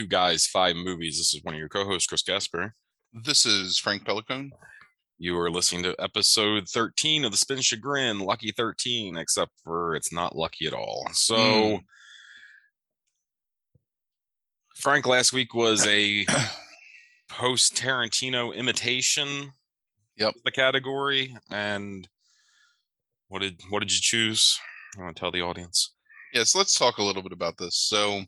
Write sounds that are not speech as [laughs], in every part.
everybody. Welcome to Two Guys, Five Movies. This is one of your co hosts, Chris Gasper. This is Frank Pelicone. You are listening to episode 13 of the Spin Chagrin, Lucky 13, except for it's not lucky at all. So, Mm. Frank, last week was a [clears throat] post Tarantino imitation. Yep. The category. And what did what did you choose? I want to tell the audience. Yes, let's talk a little bit about this. So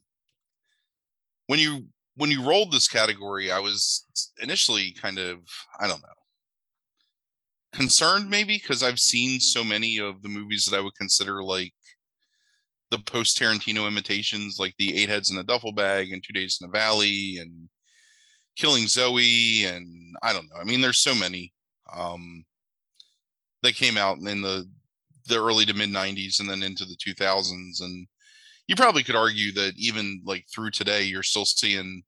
when you when you rolled this category, I was initially kind of I don't know concerned maybe because I've seen so many of the movies that I would consider like the post Tarantino imitations, like the Eight Heads in a Duffel Bag and Two Days in the Valley and Killing Zoe and I don't know. I mean, there's so many um, that came out in the the early to mid 90s and then into the 2000s and you probably could argue that even like through today you're still seeing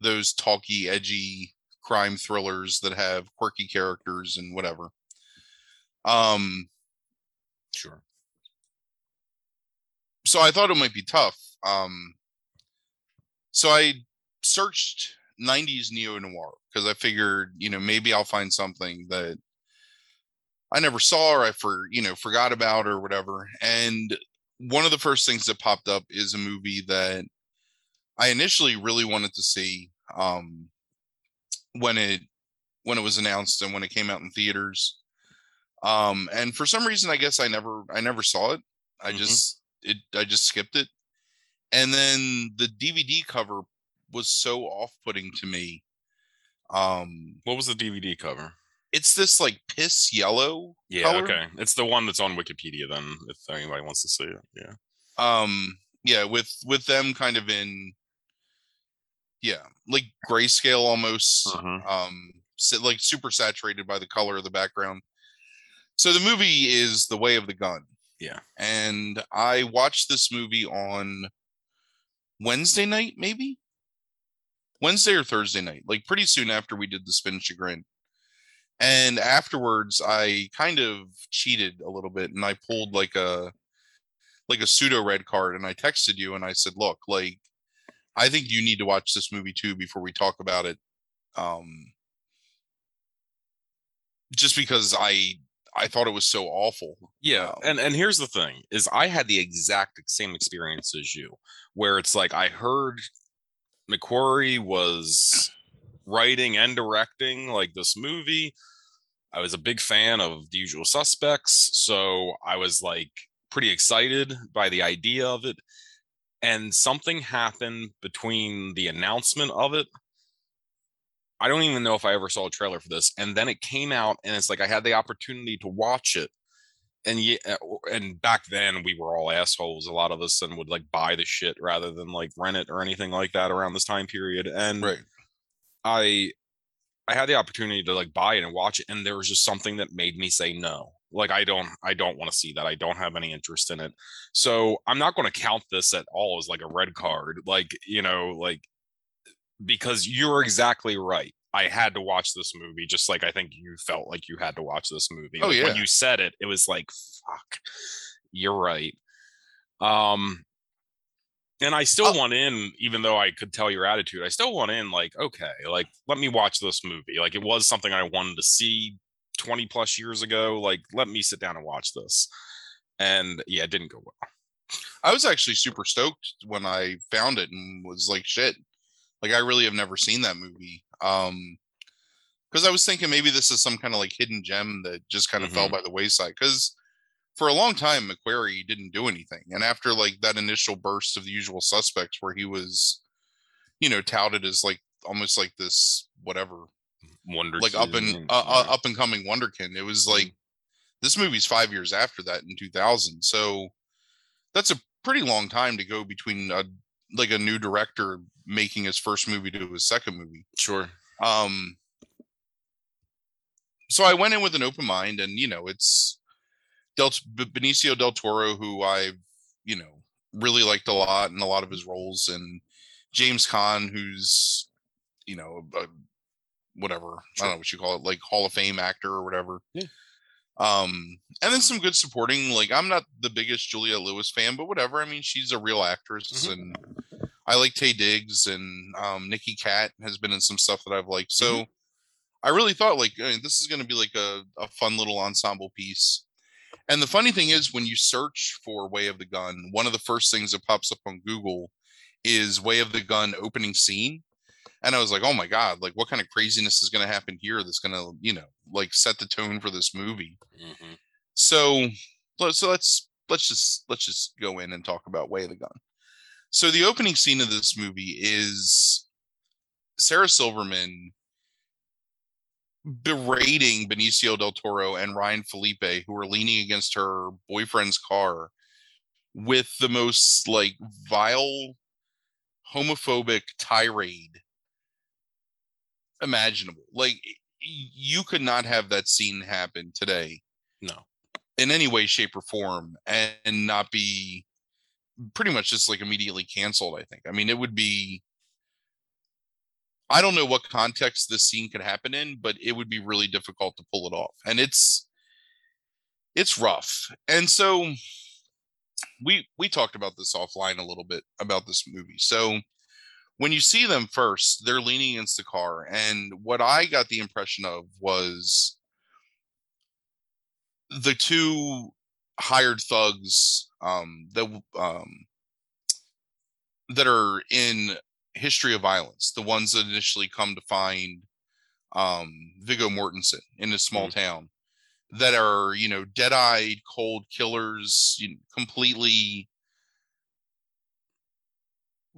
those talky edgy crime thrillers that have quirky characters and whatever um Sure. so i thought it might be tough um so i searched 90s neo noir because i figured you know maybe i'll find something that I never saw or I for you know forgot about or whatever. And one of the first things that popped up is a movie that I initially really wanted to see um, when it when it was announced and when it came out in theaters. Um, and for some reason, I guess I never I never saw it. I Mhm. just it I just skipped it. And then the DVD cover was so off-putting to me. Um, What was the DVD cover? It's this like piss yellow Yeah, color. okay. It's the one that's on Wikipedia then, if anybody wants to see it. Yeah. um yeah with with them kind of in yeah like grayscale almost Mhm. um like super saturated by the color of the background so the movie is the way of the gun Yeah. and i watched this movie on wednesday night maybe wednesday or thursday night like pretty soon after we did the spin chagrin and afterwards i kind of cheated a little bit and i pulled like a like a pseudo red card and I texted you and I said, look, like I think you need to watch this movie too before we talk about it. Um just because I I thought it was so awful. Yeah, Um, and and here's the thing: is I had the exact same experience as you, where it's like I heard McQuarrie was writing and directing like this movie. I was a big fan of The Usual Suspects, so I was like pretty excited by the idea of it. And something happened between the announcement of it. I don't even know if I ever saw a trailer for this, and then it came out, and it's like I had the opportunity to watch it and yeah, uh, and back then we were all assholes, a lot of us, and would like buy the shit rather than like rent it or anything like that around this time period. And Right. I, I had the opportunity to like buy it and watch it, and there was just something that made me say no. Like I don't, I don't want to see that. I don't have any interest in it. So I'm not going to count this at all as like a red card. Like you know, like because you're exactly right. I had to watch this movie just like I think you felt like you had to watch this movie. Oh, Like, When you said it, it was like, fuck, you're right. Um, and I still Oh. want in, even though I could tell your attitude, I still want in, like, okay, like, let me watch this movie. Like, it was something I wanted to see 20 plus years ago. Like, let me sit down and watch this. And yeah, it didn't go well. I was actually super stoked when I found it and was like, shit. Like I really have never seen that movie. Um because I was thinking maybe this is some kind of like hidden gem that just kind of fell Mhm. by the wayside. Because for a long time, McQuarrie didn't do anything, and after like that initial burst of the usual suspects, where he was, you know, touted as like almost like this whatever, Wonder like up and uh, uh, up and coming wonderkin. It was like this movie's five years after that in 2000, so that's a pretty long time to go between a like a new director making his first movie to his second movie. sure. Um, so I went in with an open mind, and you know, it's Del Benicio del Toro, who I, you know, really liked a lot in a lot of his roles, and James Caan, who's, you know, a, whatever I don't know what you call it, like Hall of Fame actor or whatever. Yeah. Um, and then some good supporting. Like I'm not the biggest Julia Lewis fan, but whatever. I mean, she's a real actress, Mhm. and I like Taye Diggs and um, Nicky Katt has been in some stuff that I've liked. So Mhm. I really thought like I mean, this is going to be like a, a fun little ensemble piece. And the funny thing is, when you search for Way of the Gun, one of the first things that pops up on Google is Way of the Gun opening scene. And I was like, oh my God, like what kind of craziness is going to happen here that's going to, you know, like set the tone for this movie. Mhm. So, so let's let's just let's just go in and talk about Way of the Gun. So the opening scene of this movie is Sarah Silverman berating Benicio del Toro and Ryan Phillippe, who are leaning against her boyfriend's car with the most like vile homophobic tirade imaginable. Like you could not have that scene happen today No. in any way, shape, or form and, and not be pretty much just like immediately canceled. I think. I mean, it would be. I don't know what context this scene could happen in, but it would be really difficult to pull it off, and it's it's rough. And so we we talked about this offline a little bit about this movie. So when you see them first, they're leaning against the car, and what I got the impression of was the two hired thugs um that um that are in history of violence the ones that initially come to find um Viggo Mortensen in a small town that are you know dead-eyed cold killers you know, completely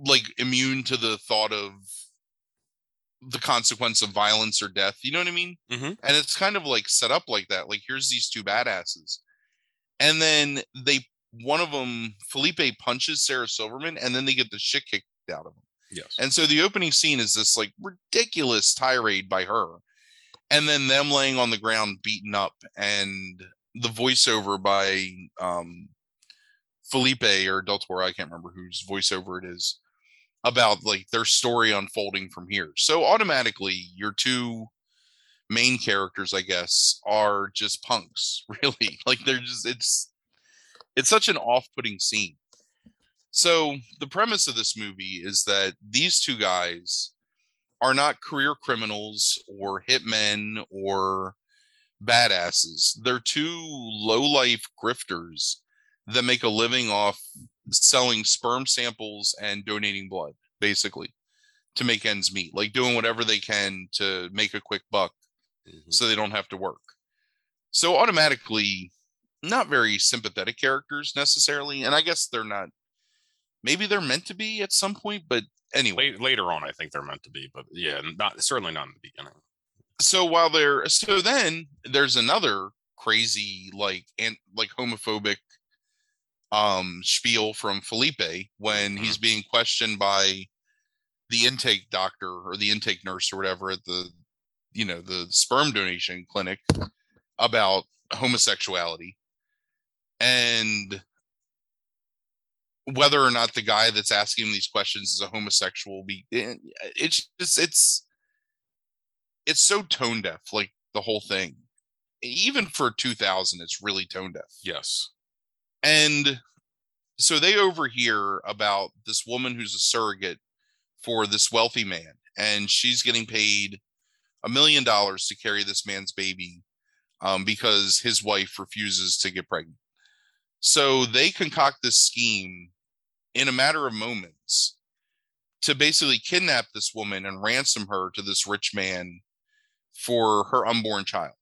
like immune to the thought of the consequence of violence or death you know what i mean? Mhm. and it's kind of like set up like that like here's these two badasses. And then they one of them phillippe punches sarah silverman and then they get the shit kicked out of them Yes. and so the opening scene is this like ridiculous tirade by her and then them laying on the ground beaten up and the voiceover by um phillippe or del toro i can't remember whose voiceover it is about like their story unfolding from here. So automatically your two main characters i guess are just punks [laughs] really. Like they're just it's it's such an off-putting scene so the premise of this movie is that these two guys are not career criminals or hitmen or badasses. They're two low-life grifters that make a living off selling sperm samples and donating blood, basically, to make ends meet, like doing whatever they can to make a quick buck Mhm. so they don't have to work. So automatically, not very sympathetic characters necessarily, and I guess they're not. Maybe they're meant to be at some point, but anyway. Later on, I think they're meant to be, but yeah, not certainly not in the beginning. So while they're so then there's another crazy like and like homophobic um spiel from Phillippe when he's being questioned by the intake doctor or the intake nurse or whatever at the you know the sperm donation clinic about homosexuality and whether or not the guy that's asking these questions is a homosexual be it- it's just it's it's so tone deaf like the whole thing even for 2000 it's really tone deaf Yes. and so they overhear about this woman who's a surrogate for this wealthy man, and she's getting paid a million dollars to carry this man's baby um, because his wife refuses to get pregnant. So they concoct this scheme in a matter of moments to basically kidnap this woman and ransom her to this rich man for her unborn child.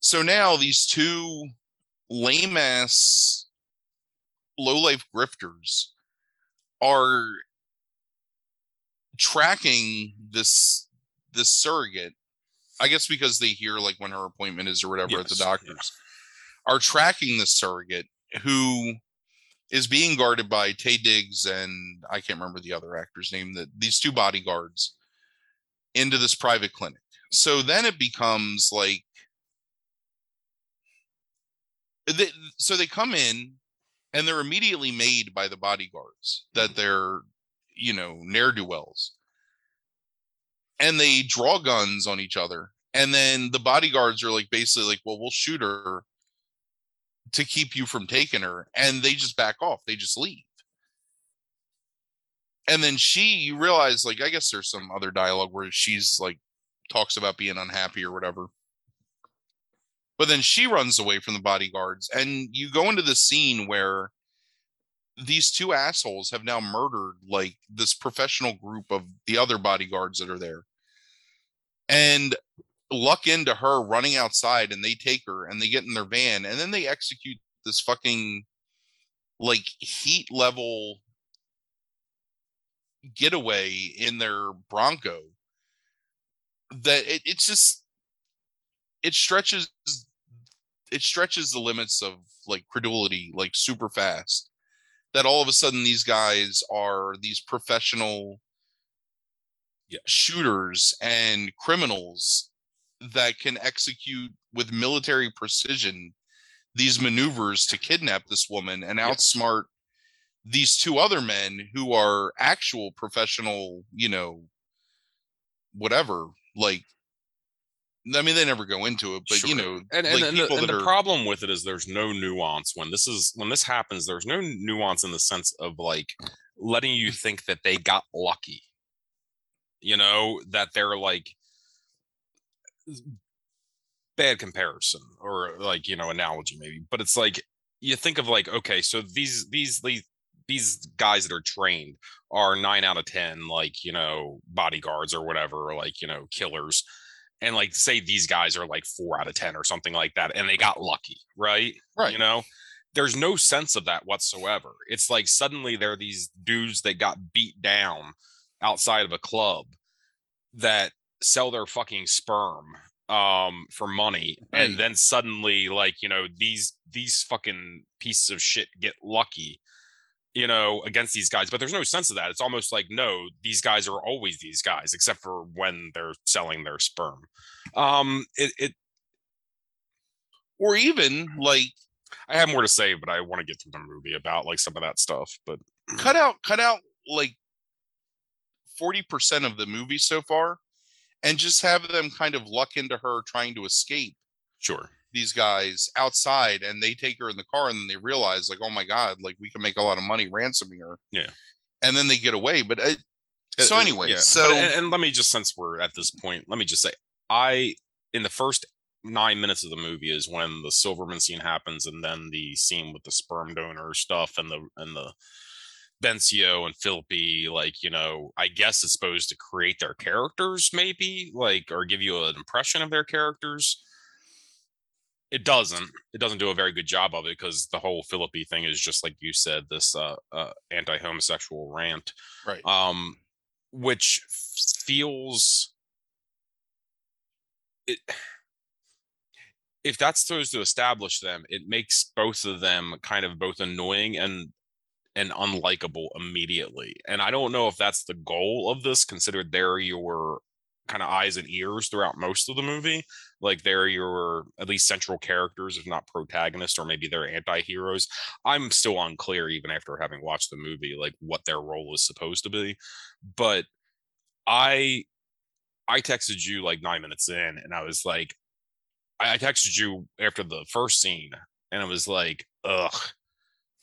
So now these two lame ass low life grifters are tracking this this surrogate i guess because they hear like when her appointment is or whatever at the Yes, yeah. doctor's are tracking this surrogate who is being guarded by taye diggs and i can't remember the other actor's name that these two bodyguards into this private clinic. So then it becomes like they, so they come in and they're immediately made by the bodyguards that they're you know ne'er-do-wells and they draw guns on each other. And then the bodyguards are like basically like well we'll shoot her to keep you from taking her and they just back off they just leave. And then she you realize like i guess there's some other dialogue where she's like talks about being unhappy or whatever. But then she runs away from the bodyguards and you go into the scene where these two assholes have now murdered like this professional group of the other bodyguards that are there. And luck into her running outside and they take her and they get in their van and then they execute this fucking like heat level getaway in their bronco that it, it's just it stretches it stretches the limits of like credulity like super fast that all of a sudden these guys are these professional Yeah. shooters and criminals that can execute with military precision these maneuvers to kidnap this woman and outsmart these two other men who are actual professional, you know, whatever. Like, I mean, they never go into it, but you know, and, and, like and the, and the are problem with it is there's no nuance when this is when this happens there's no nuance in the sense of like letting you think that they got lucky you know that they're like bad comparison or like you know analogy maybe but it's like you think of like okay so these these these these guys that are trained are nine out of ten like you know bodyguards or whatever or like you know killers. And like say these guys are like four out of ten or something like that and they got lucky right? Right. you know? There's no sense of that whatsoever. It's like suddenly there are these dudes that got beat down outside of a club that sell their fucking sperm um for money and then suddenly like you know these these fucking pieces of shit get lucky you know against these guys but there's no sense of that it's almost like no these guys are always these guys except for when they're selling their sperm um it, it or even like I have more to say, but I want to get through the movie about like some of that stuff. But cut out, cut out like 40% of the movie so far and just have them kind of luck into her trying to escape sure, these guys outside and they take her in the car and then they realize like oh my god like we can make a lot of money ransoming her Yeah. and then they get away but it, so Uh, uh, anyway yeah. so and, and let me just since we're at this point, let me just say, I in the first nine minutes of the movie is when the Silverman scene happens, and then the scene with the sperm donor stuff and the and the Benicio and Phillippe, like you know, I guess it's supposed to create their characters, maybe like or give you an impression of their characters. It doesn't. It doesn't do a very good job of it because the whole Phillippe thing is just like you said, this uh, uh, anti-homosexual rant right um which feels it if that's supposed to establish them it makes both of them kind of both annoying and and unlikable immediately and i don't know if that's the goal of this considered they're your kind of eyes and ears throughout most of the movie like they're your at least central characters if not protagonists or maybe they're anti-heroes. I'm still unclear even after having watched the movie like what their role is supposed to be but i i texted you like nine minutes in and i was like i I texted you after the first scene and I was like ugh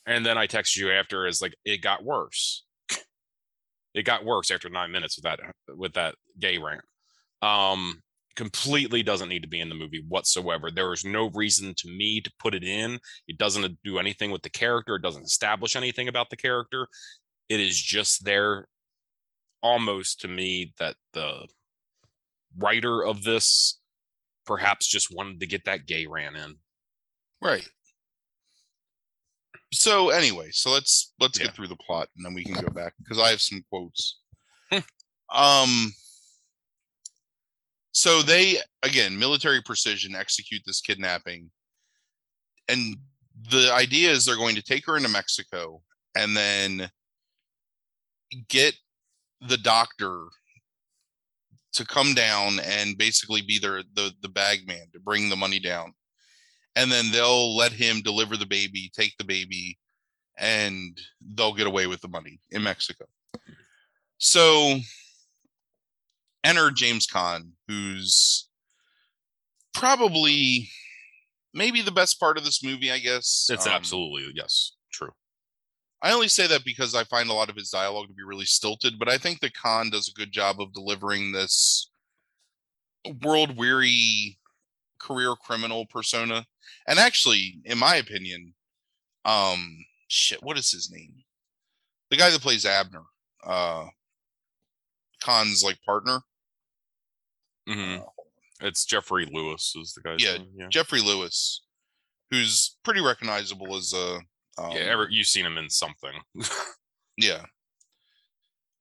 and then i texted you after as like it got worse. It got worse after nine minutes with that with that gay rant. Um completely doesn't need to be in the movie whatsoever. There is no reason to me to put it in. It doesn't do anything with the character. It doesn't establish anything about the character. It is just there almost to me that the writer of this perhaps just wanted to get that gay ran in. Right so anyway so let's let's Yeah. get through the plot and then we can go back because i have some quotes. Um so they again military precision execute this kidnapping. And the idea is they're going to take her into mexico and then get the doctor to come down and basically be their the the bag man to bring the money down and then they'll let him deliver the baby take the baby and they'll get away with the money in mexico. So enter james Caan, who's probably maybe the best part of this movie i guess. It's Um, absolutely yes true. I only say that because I find a lot of his dialogue to be really stilted, but I think that Caan does a good job of delivering this world weary career criminal persona. And actually, in my opinion, um shit, what is his name? The guy that plays Abner, uh Caan's like partner. Mhm. Uh, It's Geoffrey Lewis is the guy's Yeah. Yeah. Geoffrey Lewis, who's pretty recognizable as a um, yeah, ever you've seen him in something. [laughs] Yeah.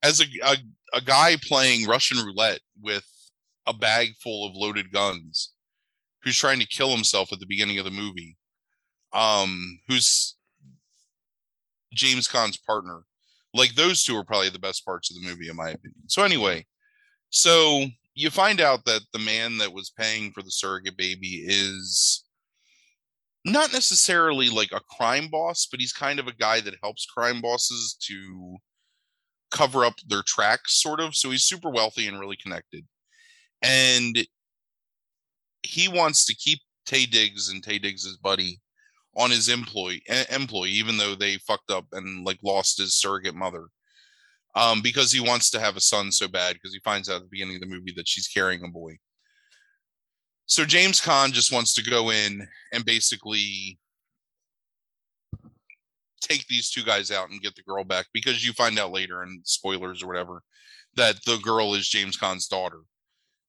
As a, a a guy playing Russian roulette with a bag full of loaded guns, who's trying to kill himself at the beginning of the movie, um, who's James Caan's partner. Like those two are probably the best parts of the movie, in my opinion. So anyway, so you find out that the man that was paying for the surrogate baby is not necessarily like a crime boss, but he's kind of a guy that helps crime bosses to cover up their tracks, sort of. So he's super wealthy and really connected. And he wants to keep Taye Diggs and Taye Diggs' buddy on his employee employee, even though they fucked up and like lost his surrogate mother. Um, because he wants to have a son so bad because he finds out at the beginning of the movie that she's carrying a boy. So James Caan just wants to go in and basically take these two guys out and get the girl back because you find out later and spoilers or whatever that the girl is James Caan's daughter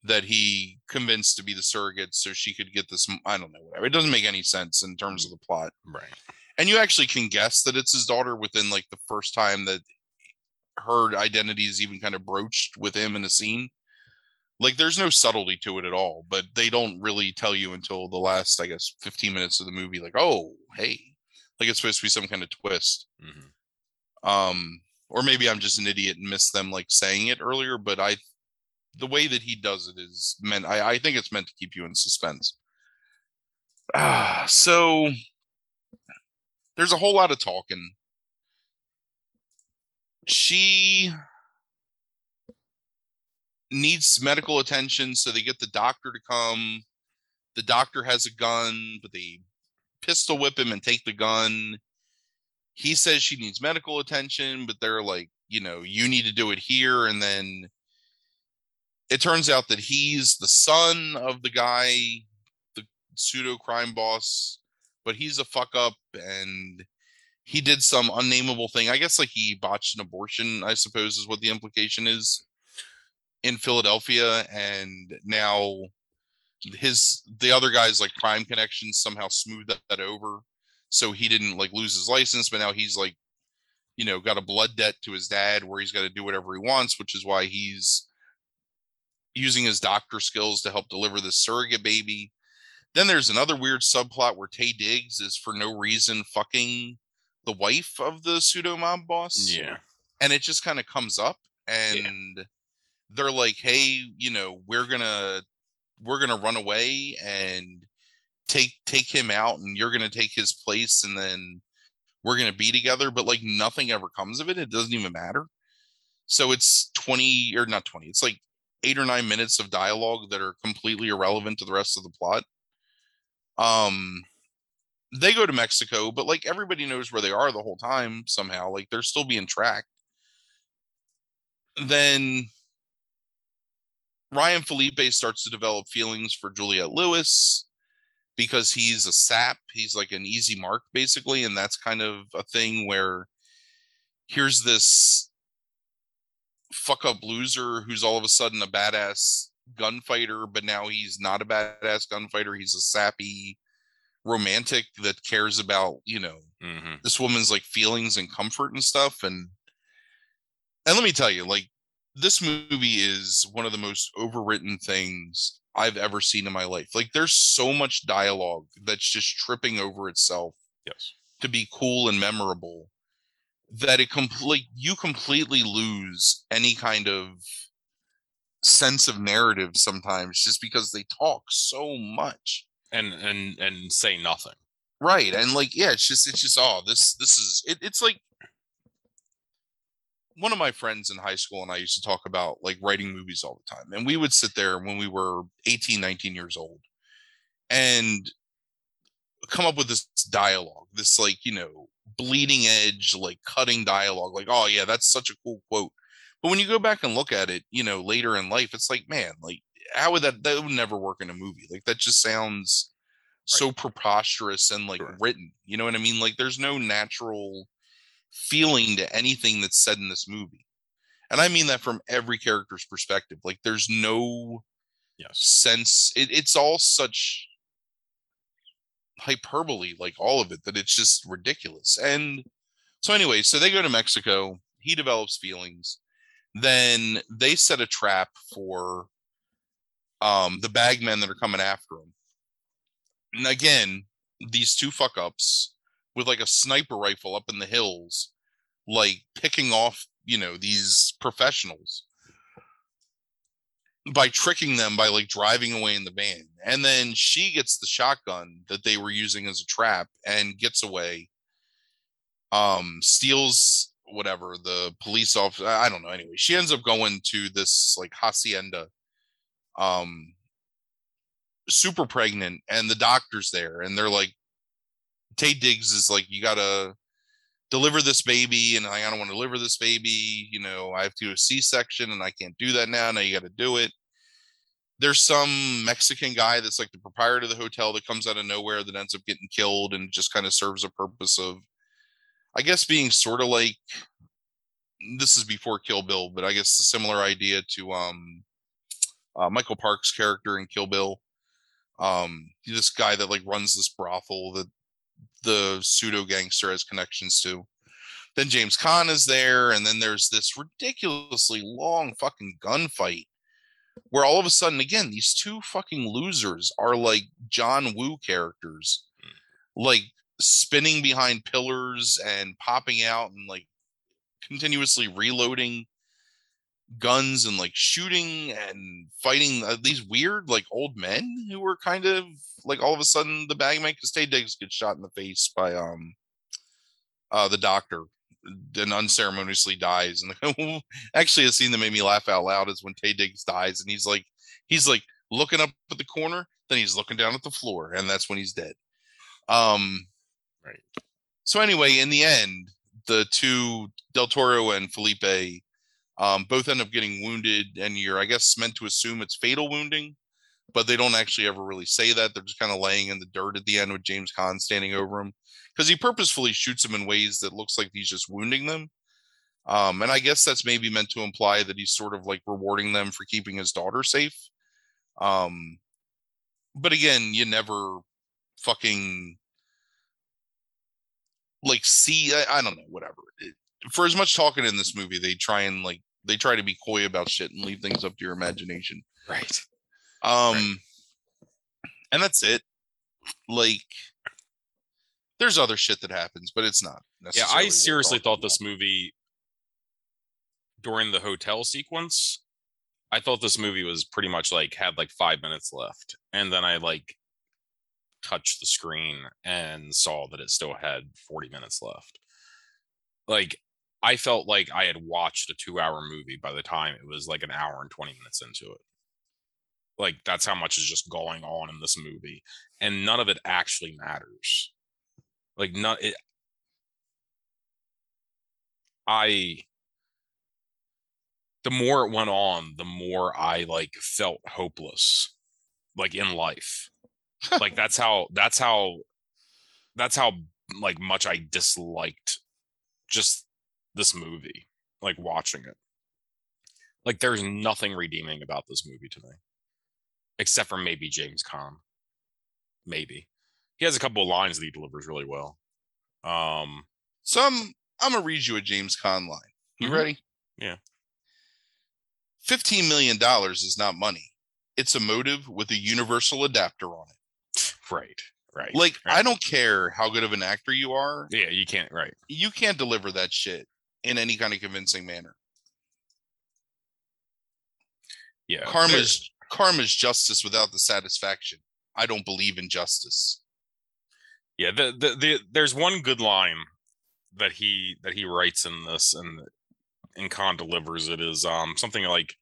that he convinced to be the surrogate so she could get this I don't know whatever. It doesn't make any sense in terms of the plot. right. And you actually can guess that it's his daughter within like the first time that her identity is even kind of broached with him in a scene. Like there's no subtlety to it at all, but they don't really tell you until the last, I guess, 15 minutes of the movie, like, oh, hey, like it's supposed to be some kind of twist. Mhm. Um, or maybe I'm just an idiot and missed them like saying it earlier, but I the way that he does it is meant I, I think it's meant to keep you in suspense. Ah, [sighs] so there's a whole lot of talking. She needs medical attention, so they get the doctor to come. The doctor has a gun, but they pistol whip him and take the gun. He says she needs medical attention, but they're like, you know, you need to do it here. And then it turns out that he's the son of the guy, the pseudo crime boss, but he's a fuck up and he did some unnameable thing. I guess like he botched an abortion, I suppose is what the implication is in Philadelphia. And now his the other guy's like crime connections somehow smoothed that, that over. So he didn't like lose his license, but now he's like, you know, got a blood debt to his dad where he's got to do whatever he wants, which is why he's using his doctor skills to help deliver the surrogate baby. Then there's another weird subplot where Taye Diggs is for no reason fucking the wife of the pseudo mob boss. Yeah. And it just kind of comes up and they're like, hey, you know, we're gonna we're gonna run away and take take him out and you're gonna take his place and then we're gonna be together, but like nothing ever comes of it. It doesn't even matter. So it's 20 or not 20, it's like eight or nine minutes of dialogue that are completely irrelevant to the rest of the plot. Um they go to Mexico, but like everybody knows where they are the whole time somehow. Like they're still being tracked. Then Ryan Phillippe starts to develop feelings for Juliette Lewis because he's a sap. He's like an easy mark, basically. And that's kind of a thing where here's this fuck up loser who's all of a sudden a badass gunfighter, but now he's not a badass gunfighter. He's a sappy romantic that cares about, you know, hmm this woman's like feelings and comfort and stuff. And and let me tell you, like this movie is one of the most overwritten things I've ever seen in my life. Like there's so much dialogue that's just tripping over itself Yes. to be cool and memorable that it complete you completely lose any kind of sense of narrative sometimes just because they talk so much And and and say nothing. right and like yeah it's just it's just oh this this is it, it's like one of my friends in high school and i used to talk about like writing movies all the time and we would sit there when we were 18 19 years old and come up with this dialogue this like you know bleeding edge, like cutting dialogue. Like, oh yeah, that's such a cool quote. But when you go back and look at it, you know, later in life, it's like, man, like how would that that would never work in a movie? Like that just sounds right. so preposterous and like sure. written. You know what I mean? Like there's no natural feeling to anything that's said in this movie. And I mean that from every character's perspective. Like there's no yes. sense. It, it's all such hyperbole, like all of it, that it's just ridiculous. And so anyway, so they go to Mexico. He develops feelings. Then they set a trap for um the bagmen that are coming after him. And again, these two fuck ups with like a sniper rifle up in the hills, like picking off, you know, these professionals by tricking them by like driving away in the van. And then she gets the shotgun that they were using as a trap and gets away. Um, steals whatever the police officer. I don't know. Anyway, she ends up going to this like hacienda, um, super pregnant, and the doctor's there, and they're like, Taye Diggs is like, you gotta deliver this baby, and I don't want to deliver this baby. You know, I have to do a C-section, and I can't do that now. Now you got to do it. There's some Mexican guy that's like the proprietor of the hotel that comes out of nowhere that ends up getting killed and just kind of serves a purpose of, I guess, being sort of like this is before Kill Bill, but I guess a similar idea to um uh, Michael Parks' character in Kill Bill. Um, this guy that like runs this brothel that the pseudo gangster has connections to. Then James Caan is there, and then there's this ridiculously long fucking gunfight where all of a sudden, again, these two fucking losers are like John Woo characters, hmm. like spinning behind pillars and popping out and like continuously reloading guns and like shooting and fighting uh, these weird like old men who were kind of like all of a sudden the bagman because Taye Diggs gets shot in the face by um uh the doctor and unceremoniously dies and [laughs] actually a scene that made me laugh out loud is when Taye Diggs dies and he's like he's like looking up at the corner then he's looking down at the floor and that's when he's dead. Um right. so anyway in the end the two Del Toro and Phillippe um, both end up getting wounded, and you're, I guess, meant to assume it's fatal wounding, but they don't actually ever really say that. They're just kind of laying in the dirt at the end with James Caan standing over him because he purposefully shoots them in ways that looks like he's just wounding them. Um, and I guess that's maybe meant to imply that he's sort of like rewarding them for keeping his daughter safe. Um, but again, you never fucking like see. I, I don't know, whatever. It, for as much talking in this movie, they try and like they try to be coy about shit and leave things up to your imagination. Right. Um right. and that's it. Like there's other shit that happens, but it's not. Yeah, I seriously thought about. this movie during the hotel sequence, I thought this movie was pretty much like had like 5 minutes left. And then I like touched the screen and saw that it still had 40 minutes left. Like I felt like I had watched a two hour movie by the time it was like an hour and 20 minutes into it. Like that's how much is just going on in this movie. And none of it actually matters. Like not it I the more it went on, the more I like felt hopeless like in life. like [laughs] that's how that's how that's how like much I disliked just this movie, like watching it. Like there's nothing redeeming about this movie to me. Except for maybe James Caan. Maybe. He has a couple of lines that he delivers really well. Um some I'm gonna read you a James Caan line. You mm-hmm. ready? Yeah. $15 million is not money. It's a motive with a universal adapter on it. Right. Right. Like, right. I don't care how good of an actor you are. Yeah, you can't. Right. You can't deliver that shit in any kind of convincing manner. Yeah. Karma's karma's justice without the satisfaction. I don't believe in justice. Yeah, the, the the there's one good line that he that he writes in this and and Caan delivers it is um something like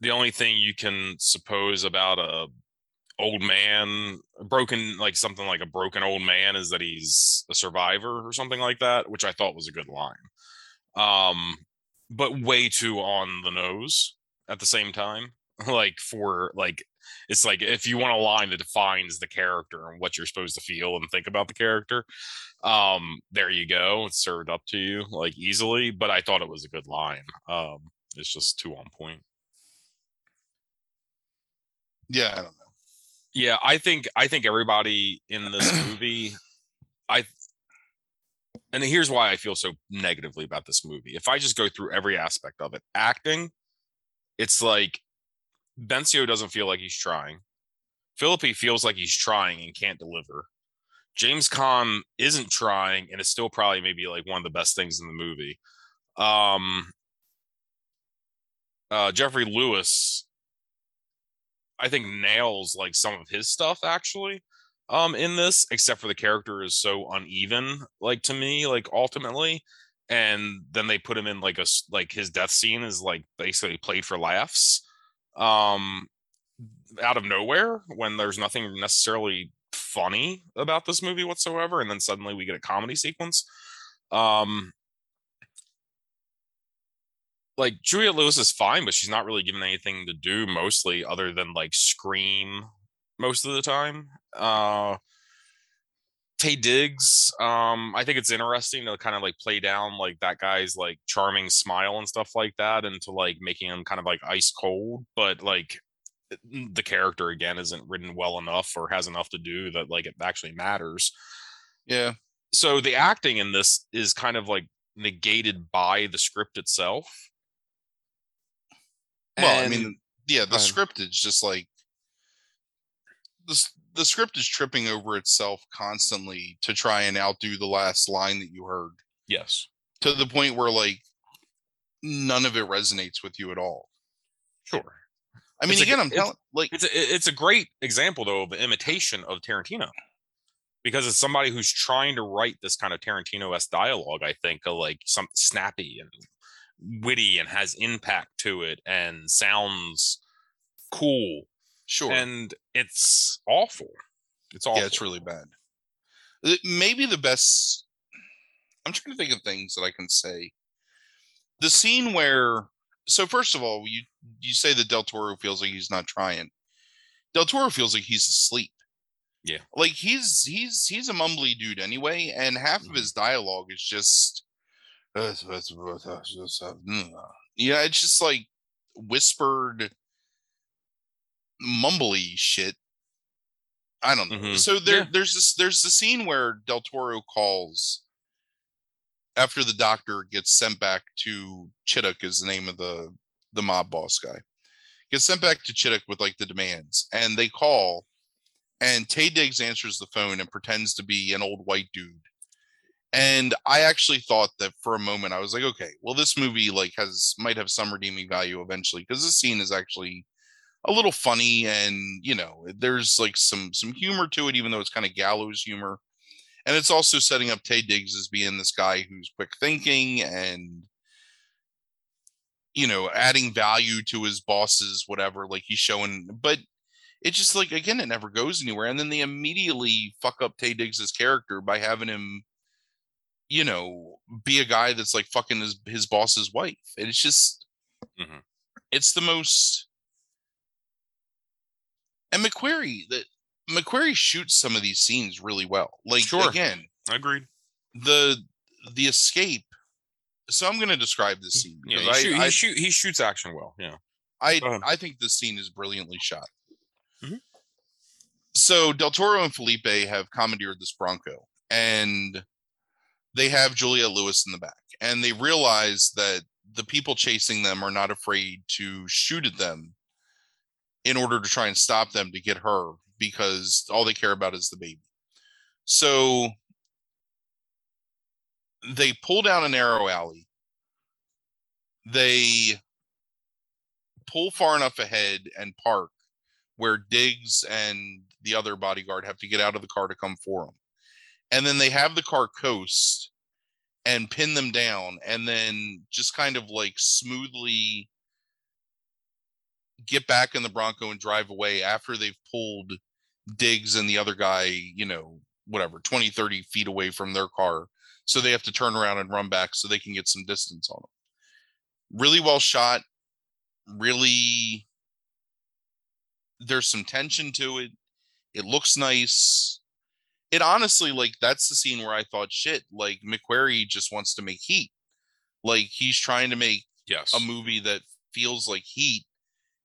the only thing you can suppose about a old man broken like something like a broken old man is that he's a survivor or something like that which i thought was a good line. Um but way too on the nose at the same time [laughs] like for like it's like if you want a line that defines the character and what you're supposed to feel and think about the character um there you go. It's served up to you like easily but i thought it was a good line. Um it's just too on point. Yeah, I don't know. Yeah i think i think everybody in this [clears throat] movie i and here's why i feel so negatively about this movie. If i just go through every aspect of it acting it's like benicio doesn't feel like he's trying. Phillippe feels like he's trying and can't deliver. James Caan isn't trying and is still probably maybe like one of the best things in the movie. Um uh geoffrey lewis I think nails like some of his stuff actually um in this except for the character is so uneven like to me like ultimately and then they put him in like a like his death scene is like basically played for laughs um out of nowhere when there's nothing necessarily funny about this movie whatsoever and then suddenly we get a comedy sequence um like Julia Lewis is fine, but she's not really given anything to do mostly other than like scream most of the time. Uh Taye Diggs, um, I think it's interesting to kind of like play down like that guy's like charming smile and stuff like that into like making him kind of like ice cold, but like the character again isn't written well enough or has enough to do that like it actually matters Yeah, so the acting in this is kind of like negated by the script itself well, I mean, yeah, the script is just like the the script is tripping over itself constantly to try and outdo the last line that you heard yes to the point where like none of it resonates with you at all. sure I mean, It's again, I'm telling like it's a, it's a great example though of an imitation of Tarantino because it's somebody who's trying to write this kind of Tarantino-esque dialogue. I think of like some snappy and witty and has impact to it and sounds cool sure, and it's awful. It's awful. yeah, it's really bad. Uh, Maybe the best. I'm trying to think of things that I can say. The scene where, so first of all, you you say that Del Toro feels like he's not trying. Del Toro feels like he's asleep. Yeah. like he's he's he's a mumbly dude anyway, and half of his dialogue is just. Yeah, it's just like whispered, mumbly shit. I don't know. Mhm. So there, Yeah. there's this, there's the scene where Del Toro calls after the doctor gets sent back to Chidduck is the name of the the mob boss guy. Gets sent back to Chidduck with like the demands, and they call, and Taye Diggs answers the phone and pretends to be an old white dude. And I actually thought that for a moment I was like, okay, well, this movie like has might have some redeeming value eventually because this scene is actually a little funny and you know there's like some some humor to it even though it's kind of gallows humor and it's also setting up Taye Diggs as being this guy who's quick thinking and you know adding value to his bosses whatever like he's showing but it just like again it never goes anywhere and then they immediately fuck up Taye Diggs's character by having him you know be a guy that's like fucking his his boss's wife and it's just Mhm. it's the most and McQuarrie that McQuarrie shoots some of these scenes really well. Like Sure. again, I Agreed. the the escape. So I'm going to describe this scene Yeah, he, shoot, I he, shoot, he shoots action well. Yeah. I. I I think this scene is brilliantly shot. Mhm. So Del Toro and Phillippe have commandeered this Bronco, and they have Julia Lewis in the back, and they realize that the people chasing them are not afraid to shoot at them in order to try and stop them to get her because all they care about is the baby. So they pull down a narrow alley. They pull far enough ahead and park where Diggs and the other bodyguard have to get out of the car to come for them. And then they have the car coast and pin them down and then just kind of like smoothly get back in the Bronco and drive away after they've pulled Diggs and the other guy, you know, whatever, 20, 30 feet away from their car. So they have to turn around and run back so they can get some distance on them. Really well shot. Really, there's some tension to it. It looks nice. It honestly, like, that's the scene where I thought, shit, like, McQuarrie just wants to make heat. Like, he's trying to make Yes. a movie that feels like heat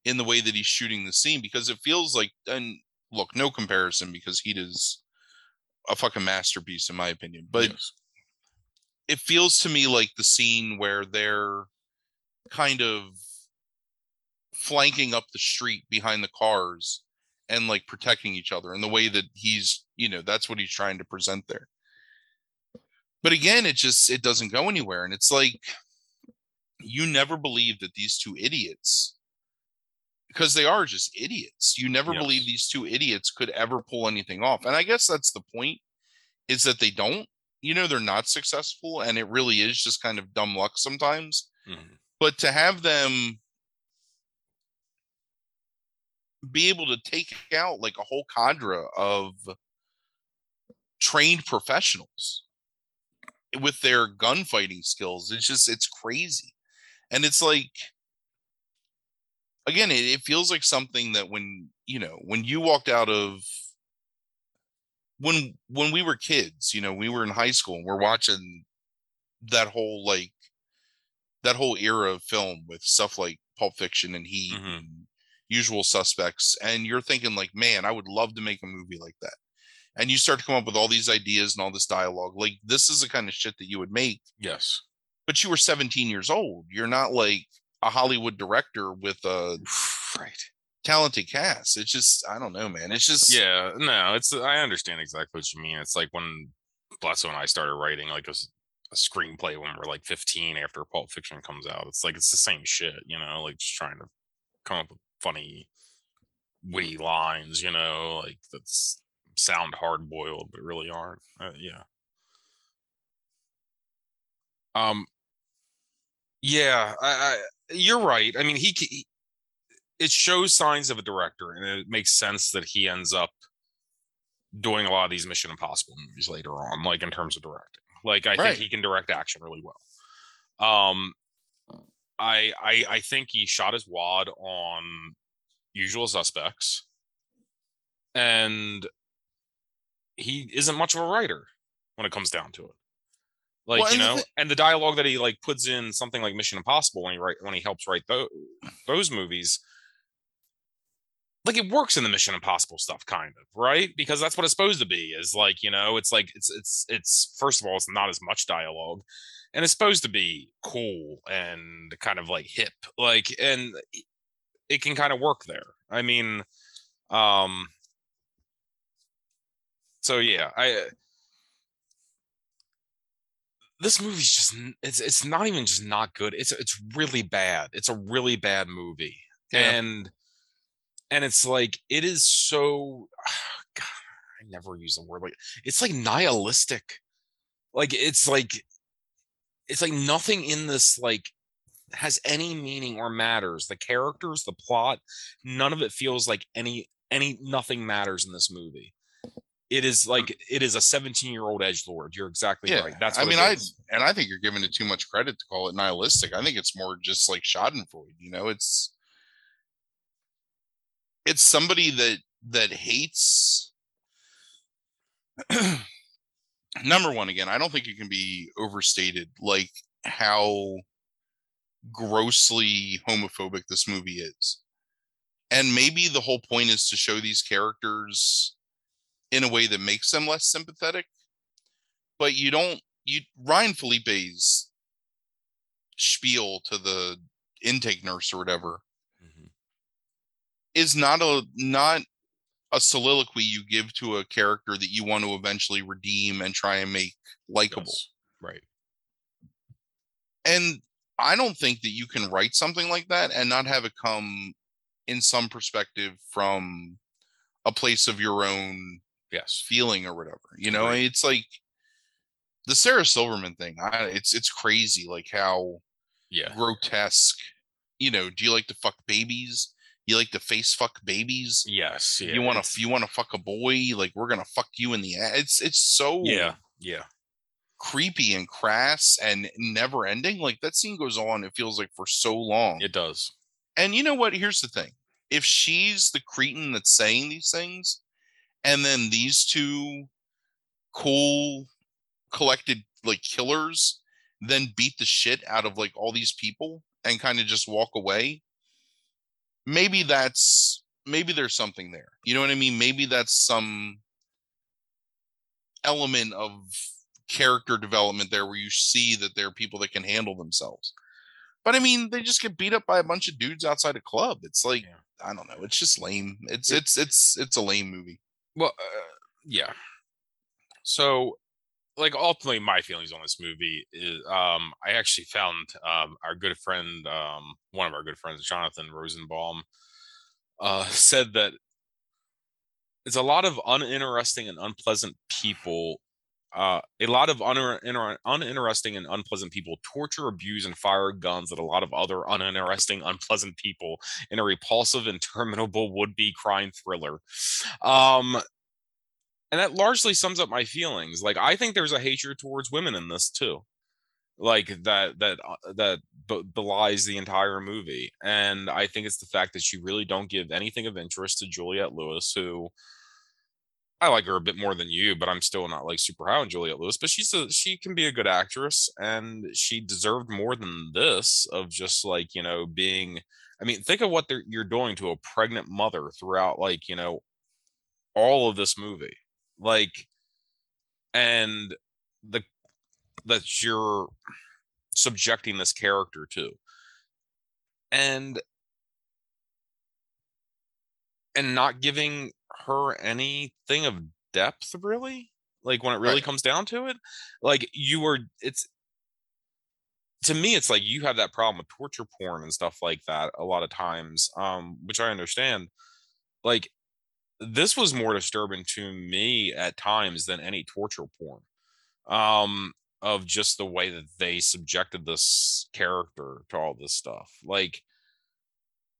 in the way that he's shooting the scene because it feels like and look no comparison because heat is a fucking masterpiece in my opinion but Yes. it feels to me like the scene where they're kind of flanking up the street behind the cars and like protecting each other in the way that he's you know that's what he's trying to present there but again it just it doesn't go anywhere and it's like you never believe that these two idiots because they are just idiots you never Yes. believe these two idiots could ever pull anything off and i guess that's the point is that they don't you know they're not successful and it really is just kind of dumb luck sometimes Mhm. but to have them be able to take out like a whole cadre of trained professionals with their gunfighting skills it's just it's crazy and it's like again it, it feels like something that when you know when you walked out of when when we were kids you know we were in high school and we're watching that whole like that whole era of film with stuff like pulp fiction and heat Mhm. and usual suspects and you're thinking like man i would love to make a movie like that and you start to come up with all these ideas and all this dialogue like this is the kind of shit that you would make Yes. but you were 17 years old you're not like a hollywood director with a [sighs] Right. talented cast it's just i don't know man it's just Yeah. No, it's I understand exactly what you mean. It's like when Bledsoe and I started writing like a screenplay when we're like 15 after Pulp Fiction comes out. It's like it's the same shit, you know, like just trying to come up with funny, witty lines, you know, like that's sound hard boiled but really aren't. Uh, yeah. Um. Yeah, I, I you're right. I mean, he, he it shows signs of a director, and it makes sense that he ends up doing a lot of these Mission Impossible movies later on, like in terms of directing. Like I Right. think he can direct action really well. Um, I I I think he shot his wad on Usual Suspects, and he isn't much of a writer when it comes down to it. Like Well, you the know, and the dialogue that he like puts in something like Mission Impossible when he write when he helps write those those movies, like it works in the Mission Impossible stuff, kind of right because that's what it's supposed to be. Is like you know, it's like it's it's it's first of all, it's not as much dialogue, and it's supposed to be cool and kind of like hip, like and it can kind of work there. I mean, um, so yeah, I this movie's just it's it's not even just not good. It's it's really bad. It's a really bad movie. Yeah. And and it's like it is so [sighs] God, I never use the word like it's like nihilistic. Like it's like it's like nothing in this like has any meaning or matters. The characters, the plot, none of it feels like any any nothing matters in this movie. It is hmm. like it is a 17 year old edge lord. You're exactly Yeah, right. That's I mean, I and I think you're giving it too much credit to call it nihilistic. I think it's more just like Schadenfreude. You know, it's it's somebody that that hates. Number one, again, I don't think it can be overstated, like how grossly homophobic this movie is. And maybe the whole point is to show these characters in a way that makes them less sympathetic but you don't you Ryan Phillippe's spiel to the intake nurse or whatever Mhm. is not a not a soliloquy you give to a character that you want to eventually redeem and try and make likable. Yes. Right. And I don't think that you can write something like that and not have it come in some perspective from a place of your own Yes. feeling or whatever. You know, Right. it's like the Sarah Silverman thing. I, it's it's crazy, like how Yeah. grotesque. You know, do you like to fuck babies? You like to face fuck babies. Yes. Yeah, you want to you want to fuck a boy. Like we're gonna fuck you in the ass. It's it's so Yeah. Yeah. creepy and crass and never ending. Like that scene goes on. It feels like for so long. It does. And you know what? Here's the thing. If she's the cretin that's saying these things, and then these two cool, collected like killers then beat the shit out of like all these people and kind of just walk away, maybe that's maybe there's something there. You know what I mean? Maybe that's some element of character development there where you see that there are people that can handle themselves. But I mean, they just get beat up by a bunch of dudes outside a club. It's like Yeah. I don't know. It's just lame. It's It- it's it's it's a lame movie. Well, uh, yeah. So, like, ultimately, my feelings on this movie is, um, I actually found um our good friend, um, one of our good friends, Jonathan Rosenbaum, uh, [laughs] said that it's a lot of uninteresting and unpleasant people. Uh, a lot of un- inter- uninteresting and unpleasant people torture, abuse, and fire guns at a lot of other uninteresting, unpleasant people in a repulsive, interminable would-be crime thriller. Um, and that largely sums up my feelings. Like, I think there's a hatred towards women in this too, like that that uh, that be- belies the entire movie. And I think it's the fact that you really don't give anything of interest to Juliette Lewis, who I like her a bit more than you, but I'm still not like super high on Juliette Lewis. But she's a she can be a good actress, and she deserved more than this of just like you know being. I mean, think of what you're doing to a pregnant mother throughout, like you know, all of this movie, like, and the that you're subjecting this character to, and and not giving her anything of depth really? Like when it really Right. comes down to it? Like you were it's to me it's like you have that problem with torture porn and stuff like that a lot of times um which i understand. Like this was more disturbing to me at times than any torture porn um of just the way that they subjected this character to all this stuff like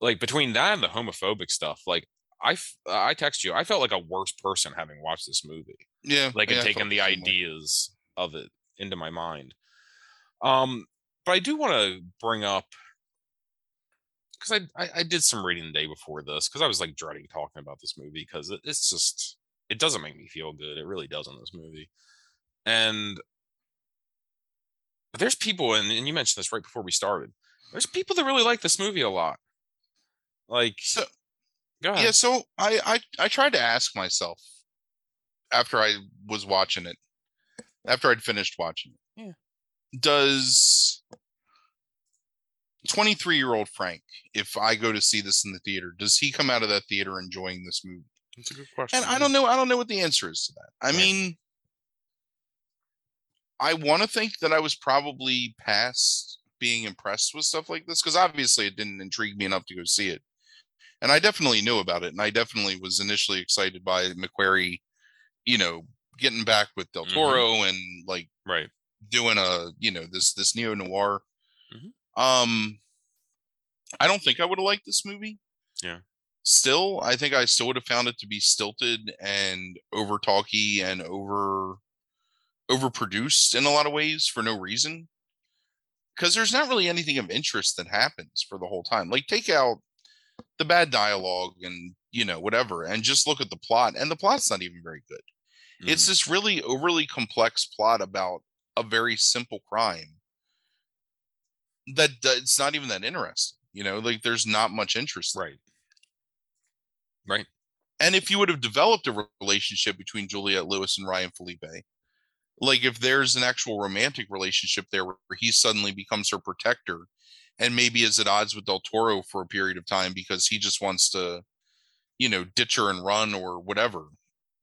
like between that and the homophobic stuff like i f- i text you i felt like a worse person having watched this movie Yeah. like yeah, and taking the same way. ideas of it into my mind um but i do want to bring up because I, I i did some reading the day before this because i was like dreading talking about this movie because it, it's just it doesn't make me feel good it really doesn't this movie and there's people and, and you mentioned this right before we started there's people that really like this movie a lot like So go ahead yeah, so I, I I tried to ask myself after I was watching it, after I'd finished watching it. Yeah. Does 23 year old Frank, if I go to see this in the theater, does he come out of that theater enjoying this movie? That's a good question And I don't know. I don't know what the answer is to that. I Right. mean, I want to think that I was probably past being impressed with stuff like this because obviously it didn't intrigue me enough to go see it. And I definitely knew about it, and I definitely was initially excited by McQuarrie, you know, getting back with Del Mhm. Toro and like right doing a you know this this neo noir. Mhm. Um, I don't think I would have liked this movie. Yeah. Still, I think I still would have found it to be stilted and over talky and over overproduced in a lot of ways for no reason. Because there's not really anything of interest that happens for the whole time. Like take out the bad dialogue and you know whatever, and just look at the plot, and the plot's not even very good it's Mhm. this really overly complex plot about a very simple crime that, that it's not even that interesting you know like there's not much interest right. Right. And if you would have developed a relationship between juliette lewis and ryan phillippe like if there's an actual romantic relationship there where he suddenly becomes her protector and maybe is at odds with del toro for a period of time because he just wants to you know ditch her and run or whatever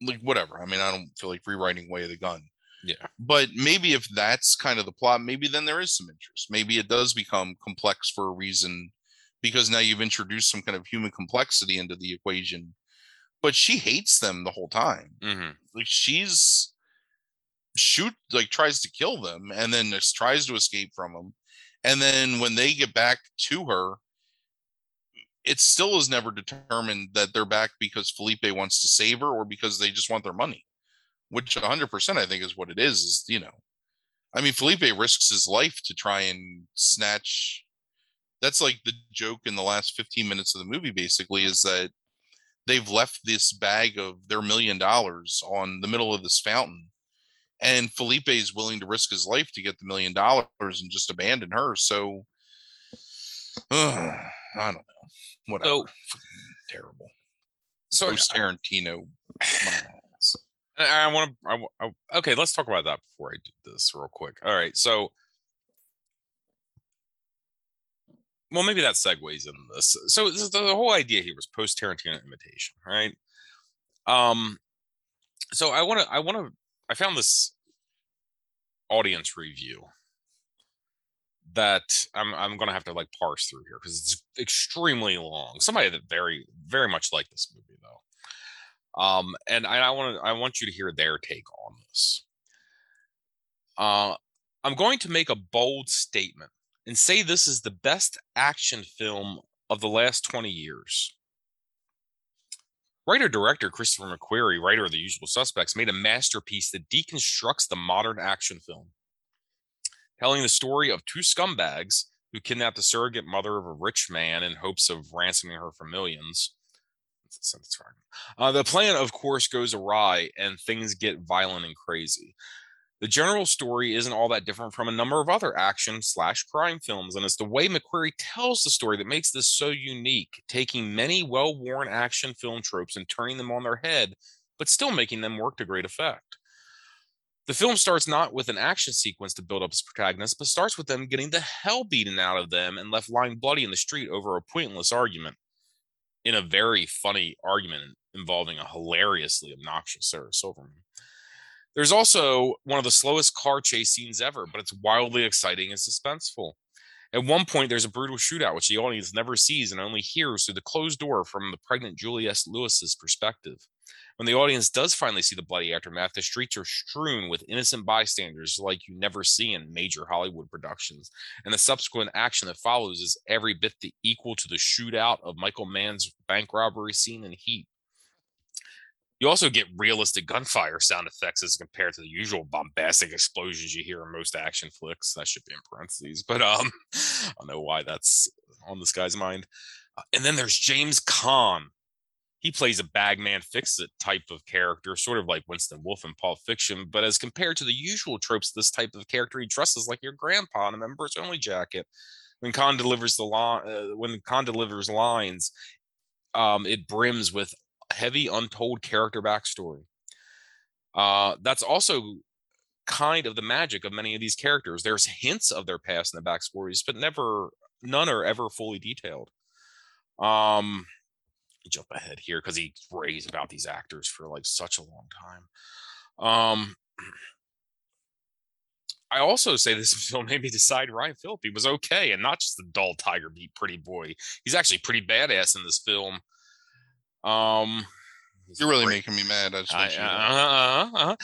like whatever. I mean i don't feel like rewriting way of the gun yeah. But maybe if that's kind of the plot maybe then there is some interest. Maybe it does become complex for a reason because now you've introduced some kind of human complexity into the equation. But she hates them the whole time. Hmm like she's shoot like tries to kill them and then tries to escape from them. And then when they get back to her it still is never determined that they're back because Phillippe wants to save her or because they just want their money, which 100% I think is what it is. Is you know, I mean, Phillippe risks his life to try and snatch. That's like the joke in the last 15 minutes of the movie, basically, is that they've left this bag of their million dollars on the middle of this fountain. And Phillippe is willing to risk his life to get the million dollars and just abandon her. So, uh, I don't know. Whatever. So- Terrible. So Post Tarantino. [sighs] I, I want to. okay, let's talk about that before I do this real quick. All right, so. Well, maybe that segues into this. So the, whole idea here was post Tarantino imitation, right? Um, so I want to. I want to. I found this audience review that I'm I'm gonna have to like parse through here because it's extremely long. Somebody that very very much liked this movie though. Um, and I, I want to I want you to hear their take on this. Uh, I'm going to make a bold statement and say this is the best action film of the last 20 years. Writer director Christopher McQuarrie, writer of The Usual Suspects, made a masterpiece that deconstructs the modern action film telling the story of two scumbags who kidnapped the surrogate mother of a rich man in hopes of ransoming her for millions. Uh, the plan, of course, goes awry and things get violent and crazy. The general story isn't all that different from a number of other action slash crime films, and it's the way McQuarrie tells the story that makes this so unique, taking many well worn action film tropes and turning them on their head, but still making them work to great effect. The film starts not with an action sequence to build up its protagonist, but starts with them getting the hell beaten out of them and left lying bloody in the street over a pointless argument. In a very funny argument involving a hilariously obnoxious Sarah Silverman. There's also one of the slowest car chase scenes ever, but it's wildly exciting and suspenseful. At one point, there's a brutal shootout, which the audience never sees and only hears through the closed door from the pregnant Juliette Lewis's perspective. When the audience does finally see the bloody aftermath, the streets are strewn with innocent bystanders like you never see in major Hollywood productions. And the subsequent action that follows is every bit the equal to the shootout of Michael Mann's bank robbery scene in Heat. You also get realistic gunfire sound effects as compared to the usual bombastic explosions you hear in most action flicks. That should be in parentheses, but um, [laughs] I don't know why that's on this guy's mind. Uh, and then there's James Caan. He plays a bagman fix it type of character, sort of like Winston Wolfe in Pulp Fiction, but as compared to the usual tropes, this type of character, he dresses like your grandpa in a members only jacket. When Caan delivers the line, uh, when Caan delivers lines, um, it brims with heavy untold character backstory. Uh, that's also kind of the magic of many of these characters. There's hints of their past in the backstories, but never none are ever fully detailed. Um, jump ahead here because he raves about these actors for like such a long time. Um, I also say this film made me decide Ryan Phillippe was okay and not just the dull tiger beat pretty boy. He's actually pretty badass in this film. Um, You're really making me mad. I just I, want you to know. uh, uh, uh.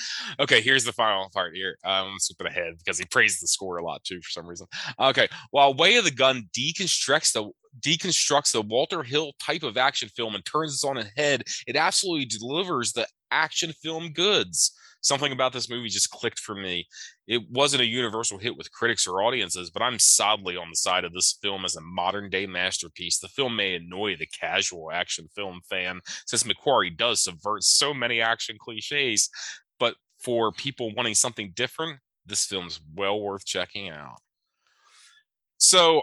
Okay, here's the final part here. Um, I'm skipping ahead because he praised the score a lot too for some reason. Okay, while Way of the Gun deconstructs the deconstructs the Walter Hill type of action film and turns it on its head, it absolutely delivers the action film goods. Something about this movie just clicked for me. It wasn't a universal hit with critics or audiences, but I'm solidly on the side of this film as a modern day masterpiece. The film may annoy the casual action film fan, since McQuarrie does subvert so many action cliches, but for people wanting something different, this film's well worth checking out. So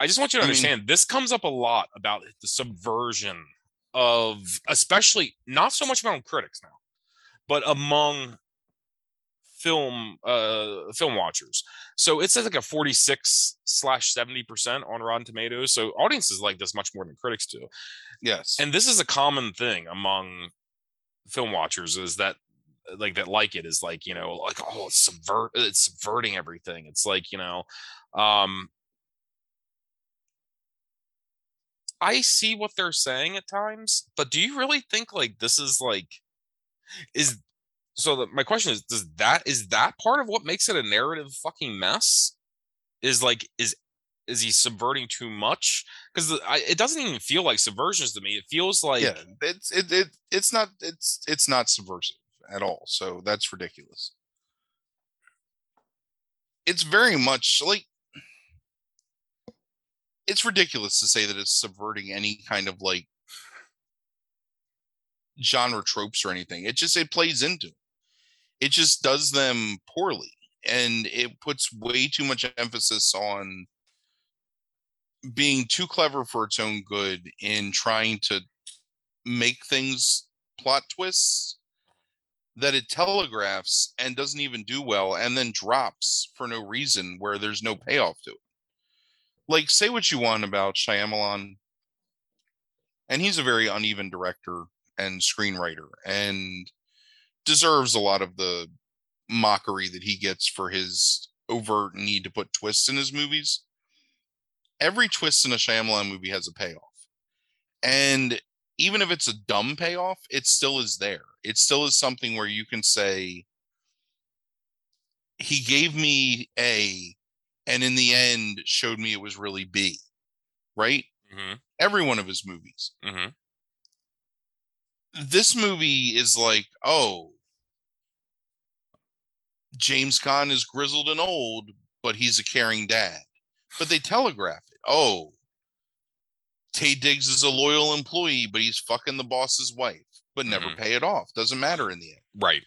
I just want you to I mean- understand this comes up a lot about the subversion of especially not so much about critics now, but among film uh film watchers. So it says like a 46 slash 70 percent on Rotten Tomatoes. So audiences like this much more than critics do. Yes. And this is a common thing among film watchers is that like that like it is like, you know, like oh it's subvert it's subverting everything. It's like, you know, um I see what they're saying at times, but do you really think like this is like is so the, my question is does that is that part of what makes it a narrative fucking mess? Is like is is he subverting too much? Because it doesn't even feel like subversions to me. It feels like yeah, it's it, it it's not it's it's not subversive at all. So that's ridiculous. It's very much like it's ridiculous to say that it's subverting any kind of like genre tropes or anything. It just it plays into it. It just does them poorly and it puts way too much emphasis on being too clever for its own good in trying to make things plot twists that it telegraphs and doesn't even do well and then drops for no reason where there's no payoff to it. Like say what you want about Shyamalan and he's a very uneven director and screenwriter and deserves a lot of the mockery that he gets for his overt need to put twists in his movies. Every twist in a Shyamalan movie has a payoff. And even if it's a dumb payoff, it still is there. It still is something where you can say, he gave me A, and in the end showed me it was really B, right? Mm-hmm. Every one of his movies. Mm-hmm. This movie is like, oh, James Caan is grizzled and old, but he's a caring dad. But they telegraph it. Oh, Taye Diggs is a loyal employee, but he's fucking the boss's wife, but never Mhm. pay it off. Doesn't matter in the end. right.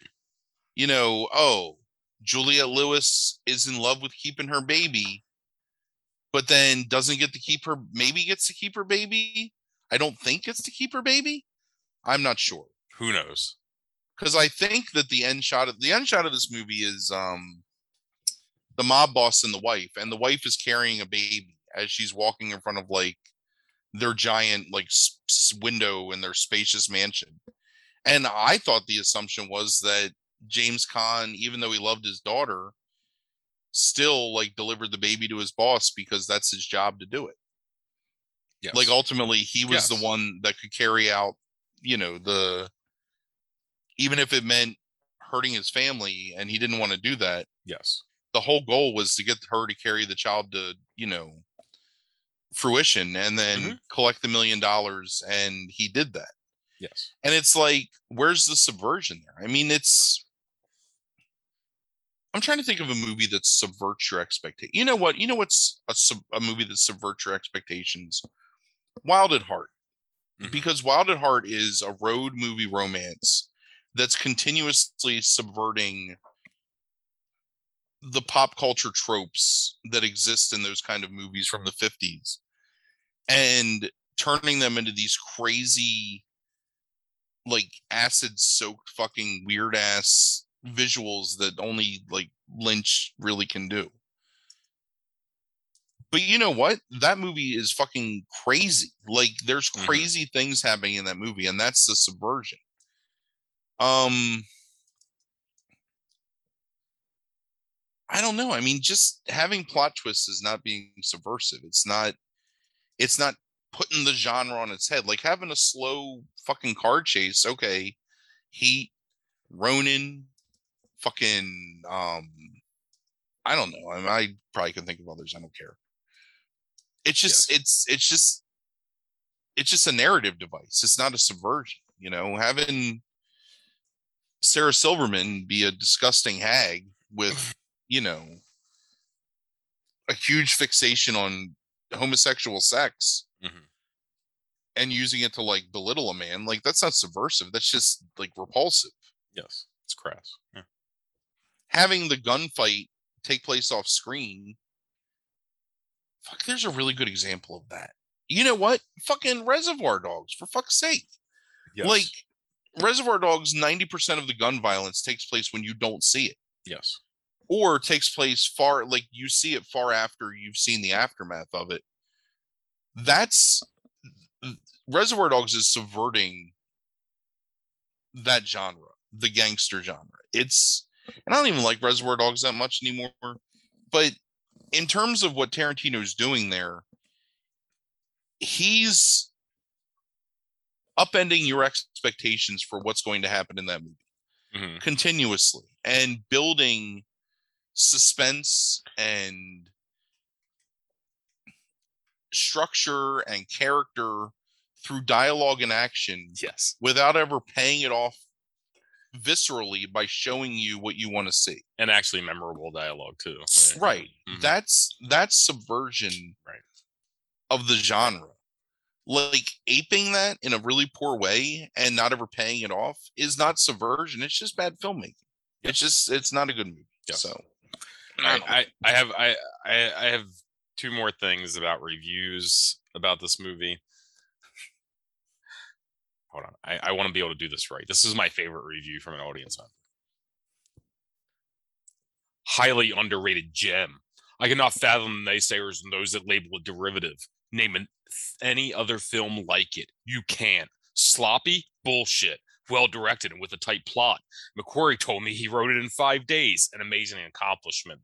You know, oh, Juliette Lewis is in love with keeping her baby, but then doesn't get to keep her, maybe gets to keep her baby. I don't think gets to keep her baby. I'm not sure Who knows? because I think that the end shot of the end shot of this movie is um the mob boss and the wife, and the wife is carrying a baby as she's walking in front of like their giant like s- window in their spacious mansion. And I thought the assumption was that James Caan, even though he loved his daughter, still like delivered the baby to his boss because that's his job to do it. Yes. Like ultimately, he was Yes. the one that could carry out, you know, the even if it meant hurting his family, and he didn't want to do that. yes. The whole goal was to get her to carry the child to, you know, fruition, and then Mhm. collect the million dollars, and he did that. Yes. And it's like, where's the subversion there? I mean, it's. I'm trying to think of a movie that subverts your expectation. You know what? You know what's a, sub- a movie that subverts your expectations? Wild at Heart. Mhm. Because Wild at Heart is a road movie romance that's continuously subverting the pop culture tropes that exist in those kind of movies from the 50s and turning them into these crazy like acid soaked fucking weird ass visuals that only like Lynch really can do. But you know what? That movie is fucking crazy. Like there's Mhm. crazy things happening in that movie and that's the subversion. Um I don't know. I mean, just having plot twists is not being subversive. It's not it's not putting the genre on its head. Like having a slow fucking car chase, okay. Heat, Ronin, fucking um I don't know. I, mean, I probably can think of others. I don't care. It's just it's it's just it's just a narrative device. It's not a subversion, you know. Having Sarah Silverman be a disgusting hag with, [laughs] you know, a huge fixation on homosexual sex Mhm. and using it to like belittle a man, like that's not subversive. That's just like repulsive. Yes. It's crass. Yeah. Having the gunfight take place off screen, fuck, there's a really good example of that. You know what? Fucking Reservoir Dogs, for fuck's sake. Yes. Like Reservoir Dogs, 90% of the gun violence takes place when you don't see it. yes. or takes place far like you see it far after you've seen the aftermath of it that's reservoir dogs is subverting that genre the gangster genre it's and i don't even like reservoir dogs that much anymore but in terms of what tarantino's doing there he's upending your expectations for what's going to happen in that movie Mhm. continuously and building suspense and structure and character through dialogue and action Yes. without ever paying it off viscerally by showing you what you want to see. And actually memorable dialogue too. Right. Mhm. That's that's subversion Right. of the genre. Like aping that in a really poor way and not ever paying it off is not subversion. It's just bad filmmaking. It's just it's not a good movie. So I, I, I have I, I I have two more things about reviews about this movie. Hold on. I, I want to be able to do this right. This is my favorite review from an audience member. Highly underrated gem. I cannot fathom the naysayers and those that label it derivative. Name an, any other film like it. You can't. Sloppy? Bullshit. Well directed and with a tight plot. McQuarrie told me he wrote it in five days. An amazing accomplishment.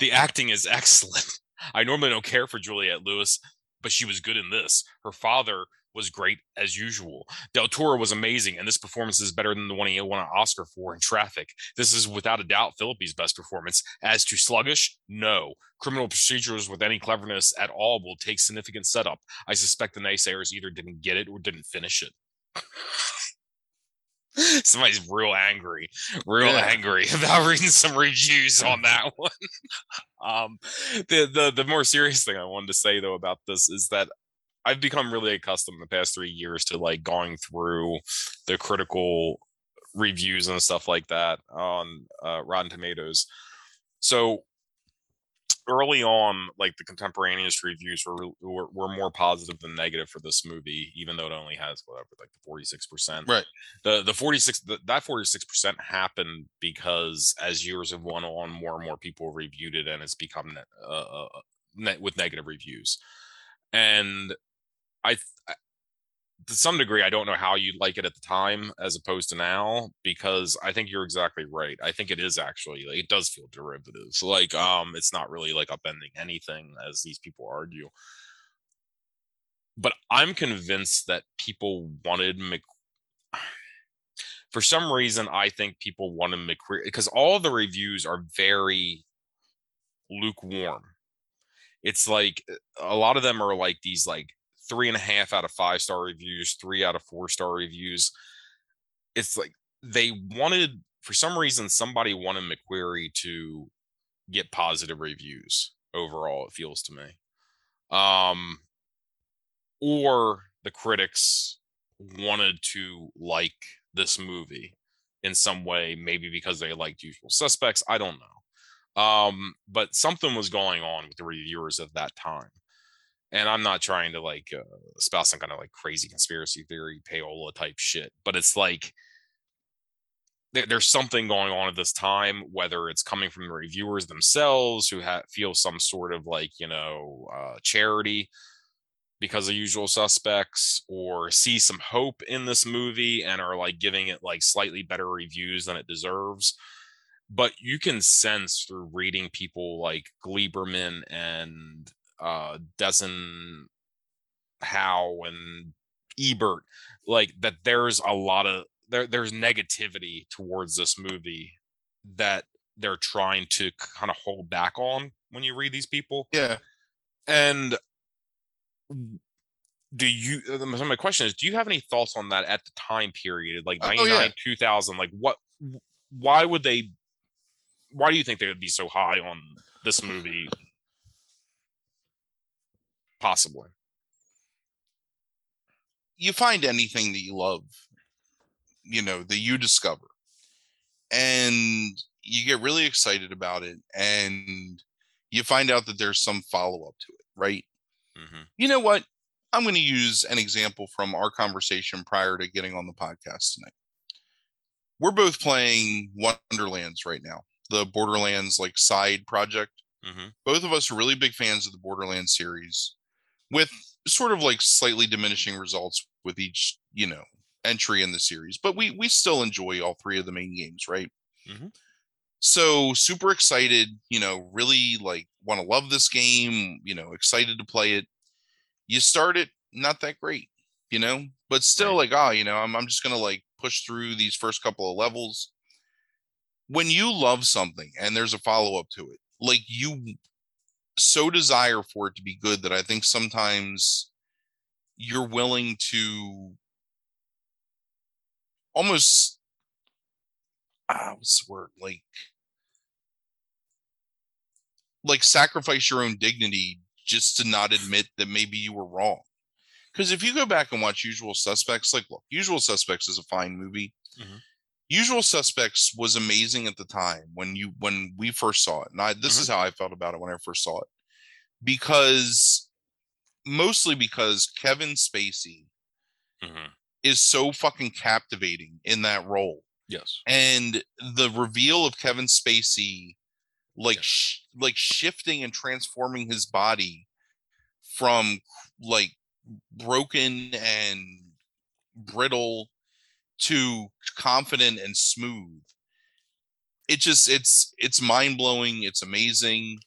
The acting is [laughs] excellent. I normally don't care for Juliette Lewis, but she was good in this. Her father was great as usual. Del Toro was amazing, and this performance is better than the one he won an Oscar for in Traffic. This is without a doubt Phillippe's best performance. As to sluggish, no. Criminal procedures with any cleverness at all will take significant setup. I suspect the naysayers either didn't get it or didn't finish it. [laughs] Somebody's real angry, real Yeah. angry [laughs] about reading some reviews on that one. [laughs] um, the the the more serious thing I wanted to say though about this is that I've become really accustomed in the past three years to like going through the critical reviews and stuff like that on uh, Rotten Tomatoes. So early on, like the contemporaneous reviews were, were were more positive than negative for this movie, even though it only has whatever like the forty six percent. Right. The the forty six that forty six percent happened because as years have gone on, more and more people reviewed it, and it's become uh, uh, with negative reviews. And I, to some degree, I don't know how you'd like it at the time as opposed to now, because I think you're exactly right. I think it is actually like it does feel derivative. Like um, it's not really like upending anything, as these people argue. But I'm convinced that people wanted Mc. [sighs] For some reason, I think people wanted McQuarrie because all the reviews are very lukewarm. It's like a lot of them are like these like three and a half out of five star reviews, three out of four star reviews. It's like they wanted for some reason somebody wanted McQuarrie to get positive reviews overall, it feels to me. Um or the critics wanted to like this movie in some way, maybe because they liked usual suspects. I don't know. Um, but something was going on with the reviewers of that time and I'm not trying to like uh, espouse some kind of like crazy conspiracy theory payola type shit, but it's like there, there's something going on at this time, whether it's coming from the reviewers themselves who ha- feel some sort of like you know uh, charity because of usual suspects or see some hope in this movie and are like giving it like slightly better reviews than it deserves. But you can sense through reading people like Gleiberman and uh Desson Howe and Ebert like that there's a lot of there there's negativity towards this movie that they're trying to kind of hold back on when you read these people yeah. and do you uh, my question is do you have any thoughts on that at the time period like Oh, 99 yeah. 2000 like what why would they why do you think they would be so high on this movie possibly you find anything that you love, you know, that you discover, and you get really excited about it, and you find out that there's some follow up to it, right? mm-hmm. You know what? I'm going to use an example from our conversation prior to getting on the podcast tonight. We're both playing Wonderlands right now, the Borderlands like side project. Mm-hmm. Both of us are really big fans of the Borderlands series, with sort of like slightly diminishing results with each, you know, entry in the series. But we we still enjoy all three of the main games, right? Mhm. So super excited, you know, really like want to love this game, you know, excited to play it. You start it, not that great, you know, but still like, oh, you know, I'm I'm just gonna like push through these first couple of levels. When you love something and there's a follow up to it, like you so desire for it to be good that I think sometimes you're willing to almost ah, what's the word like like sacrifice your own dignity just to not admit that maybe you were wrong. Because if you go back and watch Usual Suspects, like look, Usual Suspects is a fine movie. Mhm. Usual Suspects was amazing at the time when you when we first saw it. And I this is how I felt about it when I first saw it. Because mostly because Kevin Spacey Mhm. is so fucking captivating in that role Yes. and the reveal of Kevin Spacey like Yeah. sh- like shifting and transforming his body from like broken and brittle to confident and smooth. It just it's it's mind-blowing it's amazing.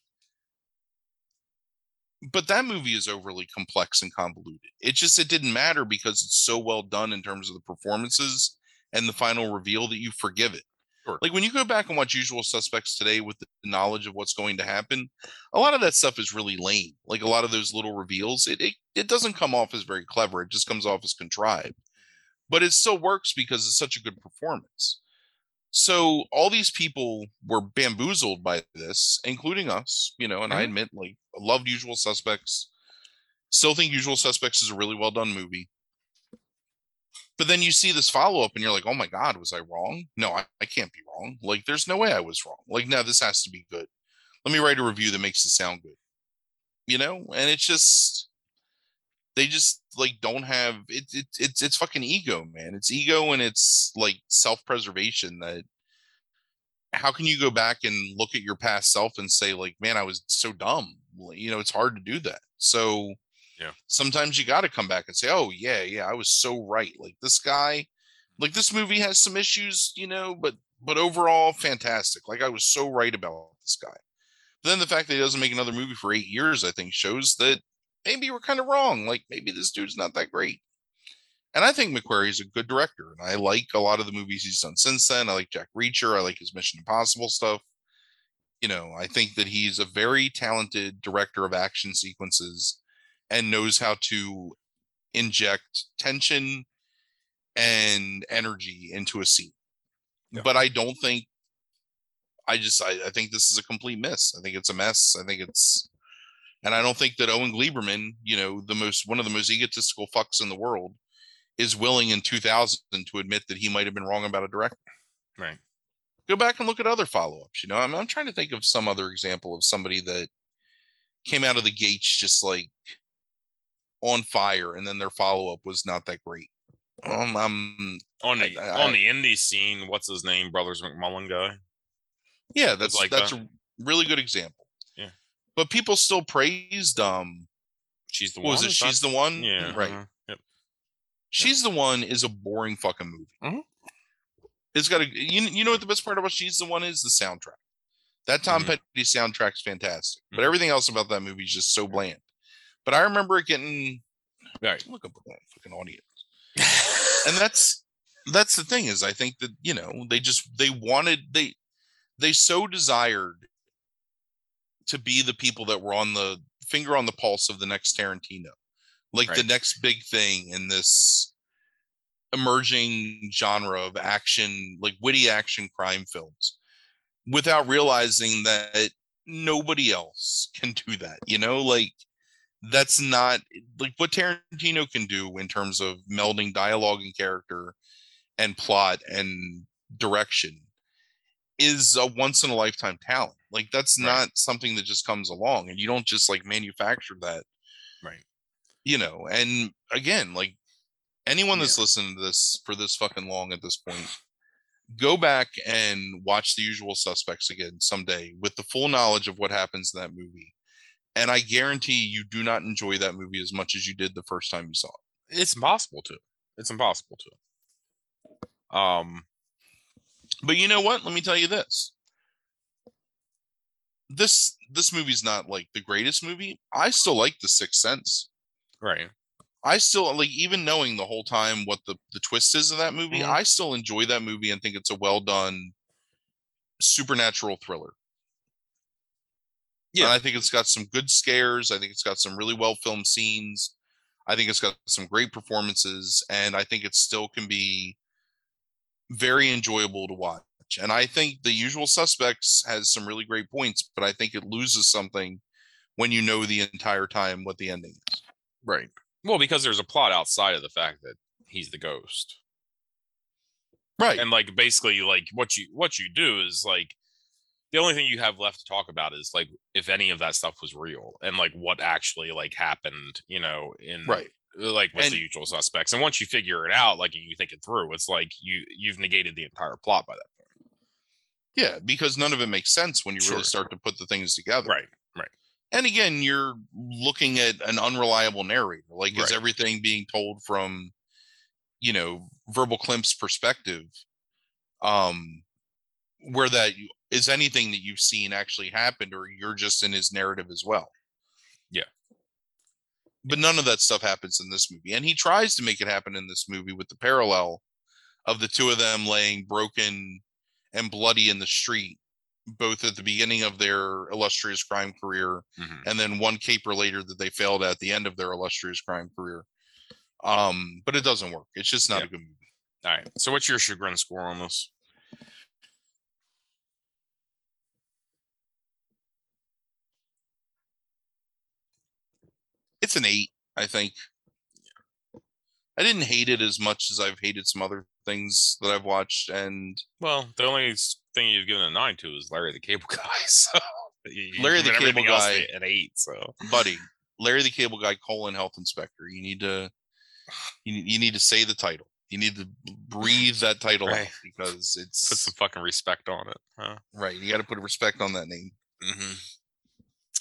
But that movie is overly complex and convoluted. It just it didn't matter because it's so well done in terms of the performances and the final reveal that you forgive it. Sure. like when you go back and watch usual suspects today with the knowledge of what's going to happen a lot of that stuff is really lame. Like a lot of those little reveals it it, it doesn't come off as very clever. It just comes off as contrived but it still works because it's such a good performance. So all these people were bamboozled by this including us you know and i Mhm. admit like loved usual suspects. Still think usual suspects is a really well done movie. But then you see this follow up and you're like oh my god was i wrong? No I, I can't be wrong. Like there's no way i was wrong. Like no this has to be good. Let me write a review that makes it sound good. You know? And it's just they just like don't have it, it it's it's fucking ego man. It's ego and it's like self-preservation that how can you go back and look at your past self and say like man i was so dumb. You know it's hard to do that. So Yeah. sometimes you got to come back and say oh yeah yeah i was so right. Like this guy like this movie has some issues you know but but overall fantastic. Like i was so right about this guy. But then the fact that he doesn't make another movie for eight years i think shows that maybe we're kind of wrong like maybe this dude's not that great and I think McQuarrie is a good director, and I like a lot of the movies he's done since then. I like Jack Reacher. I like his Mission Impossible stuff. You know, I think that he's a very talented director of action sequences and knows how to inject tension and energy into a scene. Yeah. But I don't think I just I, I think this is a complete miss. I think it's a mess. I think it's and I don't think that Owen Gleiberman, you know, the most one of the most egotistical fucks in the world, is willing in 2000 to admit that he might have been wrong about a director. Right. Go back and look at other follow-ups. You know, I'm, I'm trying to think of some other example of somebody that came out of the gates just like on fire, and then their follow-up was not that great. Um, um On the I- on the indie scene, what's his name? Brothers McMullen guy. yeah, that's like that's that. a really good example. But people still praised um. She's the What one. was it? She's the one. yeah. right. uh-huh, Yep. She's the one is a boring fucking movie. Mhm. It's got a you, you know what the best part about She's the One is the soundtrack. That Tom Mhm. Petty soundtrack's fantastic, but Mhm. everything else about that movie is just so bland. But I remember it getting Right. look up at that fucking audience, [laughs] and that's that's the thing is I think that you know they just they wanted they they so desired to be the people that were on the finger on the pulse of the next Tarantino, like the next big thing in this emerging genre of action, like witty action crime films, without realizing that nobody else [laughs] can do that. You know, like that's not like what Tarantino can do in terms of melding dialogue and character and plot and direction is a once in a lifetime talent. Like that's Right. not something that just comes along and you don't just like manufacture that, Right. you know. And again, like anyone that's Yeah. listening to this for this fucking long at this point, go back and watch the usual suspects again someday with the full knowledge of what happens in that movie. And I guarantee you do not enjoy that movie as much as you did the first time you saw it. It's impossible to. It's impossible to. Um. But you know what? Let me tell you this. This this movie's not like the greatest movie. I still like The Sixth Sense. Right. I still like even knowing the whole time what the the twist is of that movie. Mhm. I still enjoy that movie and think it's a well done supernatural thriller. Yeah. Yeah. And I think it's got some good scares. I think it's got some really well filmed scenes. I think it's got some great performances, and I think it still can be very enjoyable to watch. And I think The Usual Suspects has some really great points, but I think it loses something when you know the entire time what the ending is. Right. Well, because there's a plot outside of the fact that he's the ghost. Right. and like basically like what you what you do is like the only thing you have left to talk about is like if any of that stuff was real and like what actually like happened you know in right. Like with And- the usual suspects and once you figure it out like you think it through it's like you you've negated the entire plot by that point Yeah, because none of it makes sense when you really start to put the things together. right Right. And again, you're looking at an unreliable narrator. Like, is everything being told from, you know, verbal Kint's perspective? Um, where that you, is anything that you've seen actually happened, or you're just in his narrative as well? But none of that stuff happens in this movie, and he tries to make it happen in this movie with the parallel of the two of them laying broken and bloody in the street, both at the beginning of their illustrious crime career Mhm. and then one caper later that they failed at the end of their illustrious crime career. Um, but it doesn't work. It's just not Yeah. a good movie. all right so what's your chagrin score on this It's an eight, I think. I didn't hate it as much as I've hated some other things that I've watched, and well the only thing you've given a nine to is larry the cable guy [laughs] so Larry the Cable Guy- an eight so buddy, Larry the Cable Guy, colon health inspector. You need to, [sighs] you, you need to say the title. You need to breathe that title out because it's put some fucking respect on it huh right. You got to put respect on that name. mm-hmm.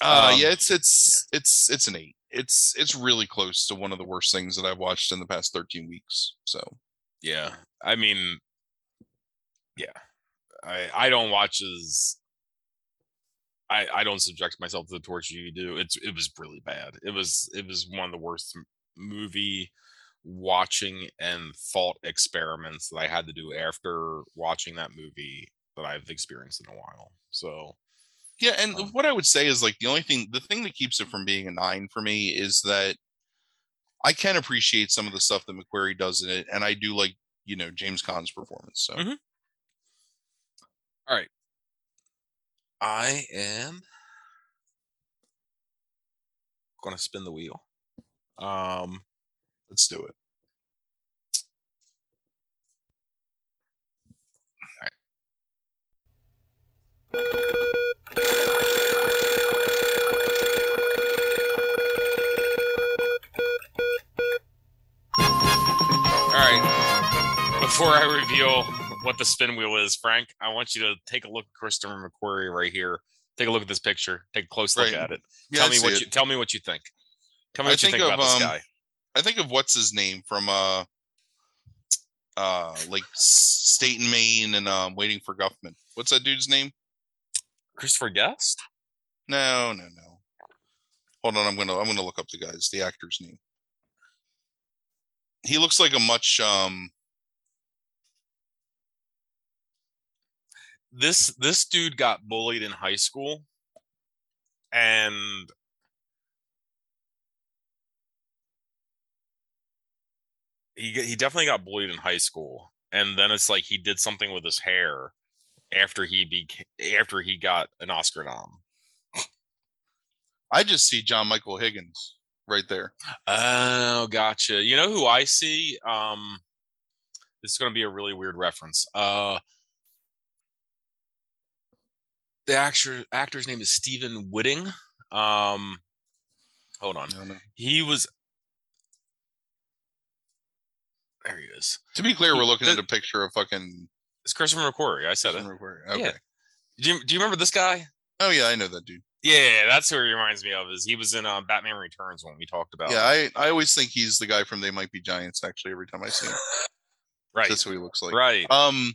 Uh, Um, yeah, it's it's it's it's an eight. It's it's really close to one of the worst things that I've watched in the past thirteen weeks. So Yeah, I mean, yeah, I I don't watch as I I don't subject myself to the torture you do. It's it was really bad. It was it was one of the worst movie watching and thought experiments that I had to do after watching that movie that I've experienced in a while. So yeah, and Um, what I would say is like the only thing, the thing that keeps it from being a nine for me is that I can appreciate some of the stuff that McQuarrie does in it, and I do like you know James Caan's performance. So Mhm. I am gonna spin the wheel. Um. let's do it. Before I reveal what the spin wheel is, Frank, I want you to take a look at Christopher McQuarrie right here. Take a look at this picture. Take a close look at it. Yeah, tell I me what it. you tell me what you think. Tell me I what you think think of, about this um, guy. I think of what's his name from uh uh like State and Maine and um Waiting for Guffman. What's that dude's name? Christopher Guest? No, no, no. Hold on, I'm gonna I'm gonna look up the guy's the actor's name. He looks like a much um This this dude got bullied in high school, and he he definitely got bullied in high school, and then it's like he did something with his hair after he became after he got an Oscar nom. I just see John Michael Higgins right there. Oh, gotcha. You know who I see? Um, this is going to be a really weird reference. Uh, the actor actor's name is Stephen Whitting. Um, hold on. He was. There he is. To be clear, we're looking The- at a picture of fucking It's Christopher McQuarrie. I said it. McQuarrie. Okay. Yeah. Do you, do you remember this guy? Oh yeah, I know that dude. Yeah, that's who he reminds me of. Is he was in uh, Batman Returns when we talked about. Yeah, I, I always think he's the guy from They Might Be Giants. Actually, every time I see him, right, that's who he looks like. right. Um,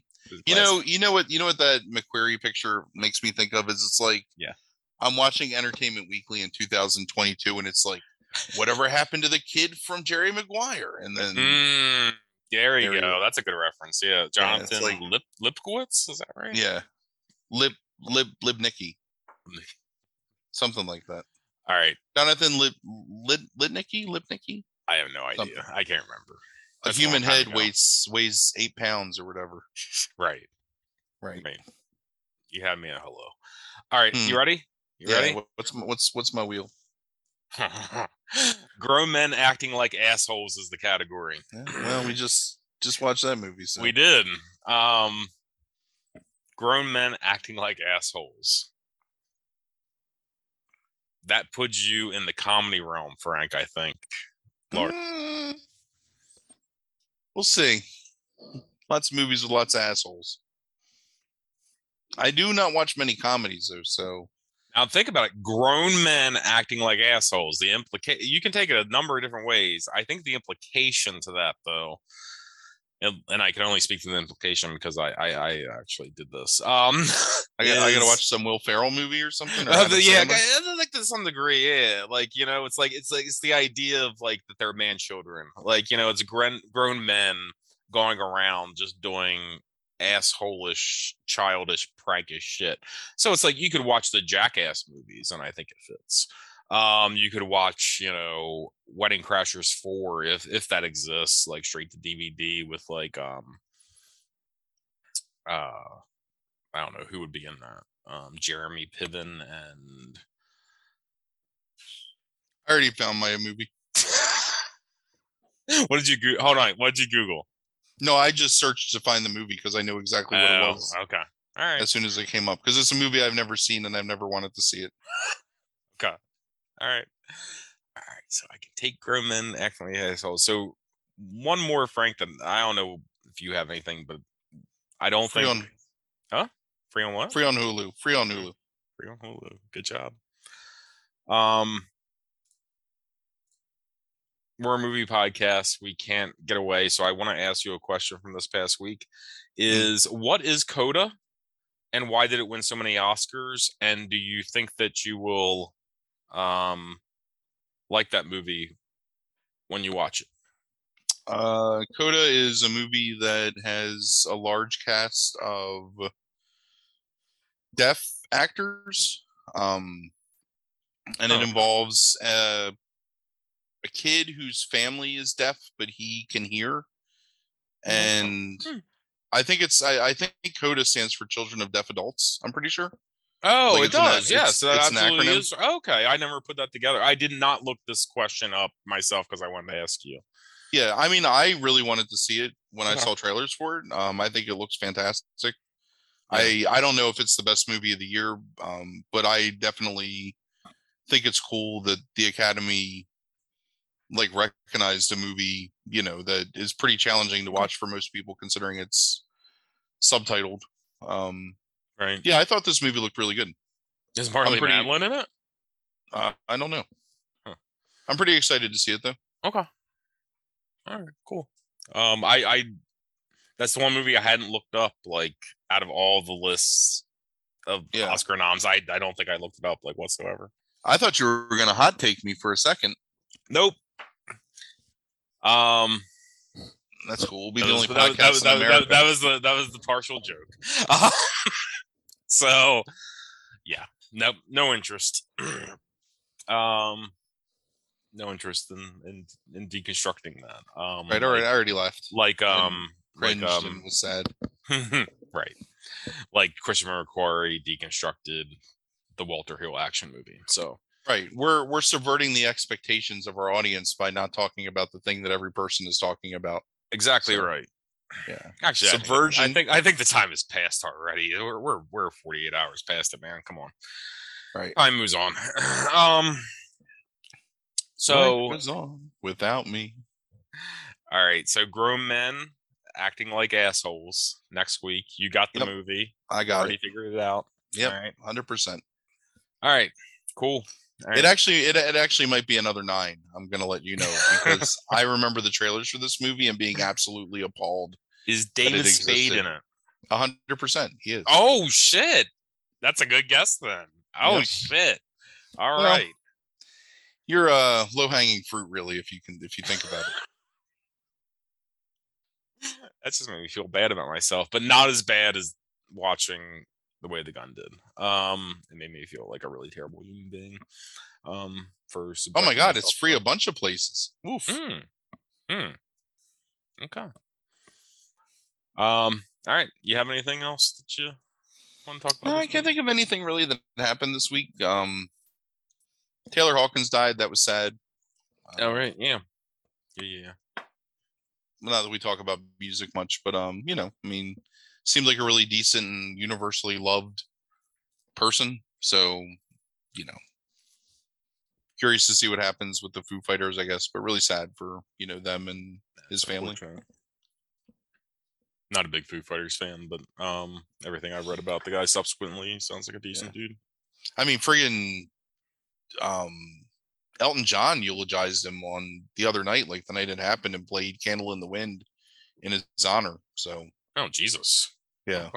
you know, you know what, you know what that McQuarrie picture makes me think of is it's like, Yeah. I'm watching Entertainment Weekly in 2022, and it's like, whatever happened to the kid from Jerry Maguire? And then Mm, there you There go. That's a good reference. Yeah, Jonathan like- Lip Lipkowitz. Is that right? yeah, Lip Lib Libnicki. something like that. All right. Jonathan Lip, Lit, Litnicki, Lipnicki. I have no idea. Something. I can't remember. A That's human long time head ago. weighs weighs eight pounds or whatever. [laughs] Right. Right. I mean, you have me a hello. All right. Hmm. You ready? You Yeah, ready? What's my, what's what's my wheel? [laughs] Grown men acting like assholes is the category. Yeah, well, we just just watched that movie. So We did. Um grown men acting like assholes. That puts you in the comedy realm, Frank, I think. Lord. Mm, we'll see. Lots of movies with lots of assholes. I do not watch many comedies though, so Now think about it. Grown men acting like assholes. The implica you can take it a number of different ways. I think the implication to that though, and, and I can only speak to the implication because I I, I actually did this. Um I, [laughs] got, I gotta watch some Will Ferrell movie or something. Or Uh, the- yeah? I think to some degree, yeah. Like you know, it's like it's like it's the idea of like that they're man children. Like you know, it's grown grown men going around just doing assholish, childish, prankish shit. So it's like you could watch the Jackass movies, and I think it fits. Um, you could watch, you know, Wedding Crashers four if if that exists, like straight to DVD with like um uh I don't know who would be in that. Um, Jeremy Piven and I already found my movie. [laughs] what did you go- hold on? What did you Google? No, I just searched to find the movie because I knew exactly what it Oh, was okay. All right. as soon as it came up. Because it's a movie I've never seen and I've never wanted to see it. [laughs] Okay. All right. All right. So I can take men acting like. So one more, Frank. That I don't know if you have anything, but I don't Free think on free on what? free on Hulu. Free on Hulu. Free on Hulu. Good job. Um, we're a movie podcast. We can't get away. So I want to ask you a question from this past week: Is what is Coda, and why did it win so many Oscars? And do you think that you will, um, like that movie when you watch it? Uh, Coda is a movie that has a large cast of deaf actors. Um, and it Oh. involves uh, a kid whose family is deaf, but he can hear. And Hmm. I think it's, I, I think CODA stands for Children of Deaf Adults. I'm pretty sure. Oh, Like it an does. Yeah, it's- so that an absolutely acronym? is. Okay, I never put that together. I did not look this question up myself because I wanted to ask you. Yeah, I mean, I really wanted to see it when I saw trailers for it. Um, I think it looks fantastic. I I don't know if it's the best movie of the year, um, but I definitely think it's cool that the Academy like recognized a movie, you know, that is pretty challenging to watch for most people, considering it's subtitled. Um, Right? yeah, I thought this movie looked really good. Is Marlee pretty- Matlin in it? Uh, I don't know. Huh. I'm pretty excited to see it though. Okay. All right, cool. Um, I, I, that's the one movie I hadn't looked up. Like out of all the lists of Yeah. Oscar noms, I, I don't think I looked it up like whatsoever. I thought you were gonna hot take me for a second. Nope. Um, That's cool. We'll be that the was, only that, podcast that, was- that, was- that was the that was the partial joke. Uh, [laughs] so, yeah, no, no interest. [clears throat] um, no interest in in, in deconstructing that. Um, right. like- I already left. like um like um was sad. [laughs] right like christopher mcquarrie deconstructed the walter hill action movie so Right. We're we're subverting the expectations of our audience by not talking about the thing that every person is talking about. exactly So, right Yeah. actually I think- I think i think the time is past already we're we're, we're 48 hours past it man come on Right. time moves on [clears throat] um so goes on without me. all right so grown men acting like assholes next week you got the Yep. movie I got already it. figured it out Yep. all right Hundred percent. all right cool right. It actually it, it actually might be another nine. I'm gonna let you know because [laughs] I remember the trailers for this movie and being absolutely appalled. is david spade in it A hundred percent. He is. Oh shit. That's a good guess then. Oh Yep. shit. All Well, right. You're uh low hanging fruit, really, if you can if you think about it. [laughs] That just made me feel bad about myself, but not as bad as watching the way the gun did. Um, it made me feel like a really terrible human being. Um, for Oh my god, it's free a bunch of places. Oof. Hmm. Hmm. Okay. Um. All right. You have anything else that you want to talk about? No, I can't week? think of anything really that happened this week. Um, Taylor Hawkins died. That was sad. Oh Uh, right. Yeah. Yeah. Yeah. yeah. Not that we talk about music much, but um, you know, I mean, seemed like a really decent and universally loved person. So, you know, curious to see what happens with the Foo Fighters, I guess, but really sad for you know them and his family. Not a big Foo Fighters fan, but um, everything I've read about the guy subsequently sounds like a decent dude. I mean, friggin' um, Elton John eulogized him on the other night, like the night it happened, and played "Candle in the Wind" in his honor. So Oh Jesus. Yeah.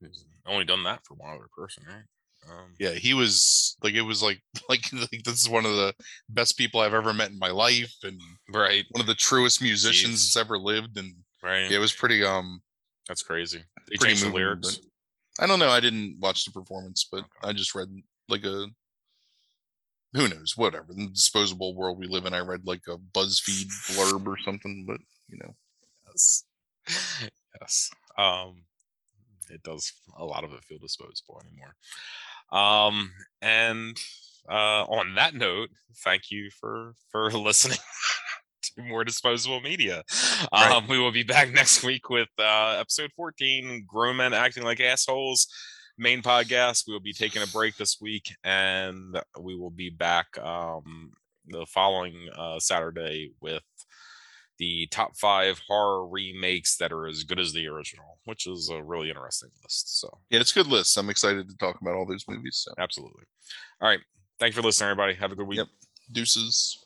He's only done that for one other person, right? Um, yeah, he was like, it was like, [laughs] like, like this is one of the best people I've ever met in my life, and Right. one of the truest musicians that's ever lived. And Right. yeah, it was pretty um, That's crazy. They pretty changed the lyrics. I don't know. I didn't watch the performance, but I just read like a who knows, whatever. In the disposable world we live in, I read like a BuzzFeed blurb or something, but you know, [laughs] Yes. yes. Um, it does a lot of it feel disposable anymore. Um, and uh, on that note, thank you for for [laughs] listening to more disposable media. Right. Um, we will be back [laughs] next week with uh, episode 14 Grown Men Acting Like Assholes. Main podcast. We will be taking a break this week and we will be back um, the following uh, Saturday with the top five horror remakes that are as good as the original, which is a really interesting list. So, yeah, it's a good list. I'm excited to talk about all those movies. So absolutely. All right. Thank you for listening, everybody. Have a good week. Yep. deuces.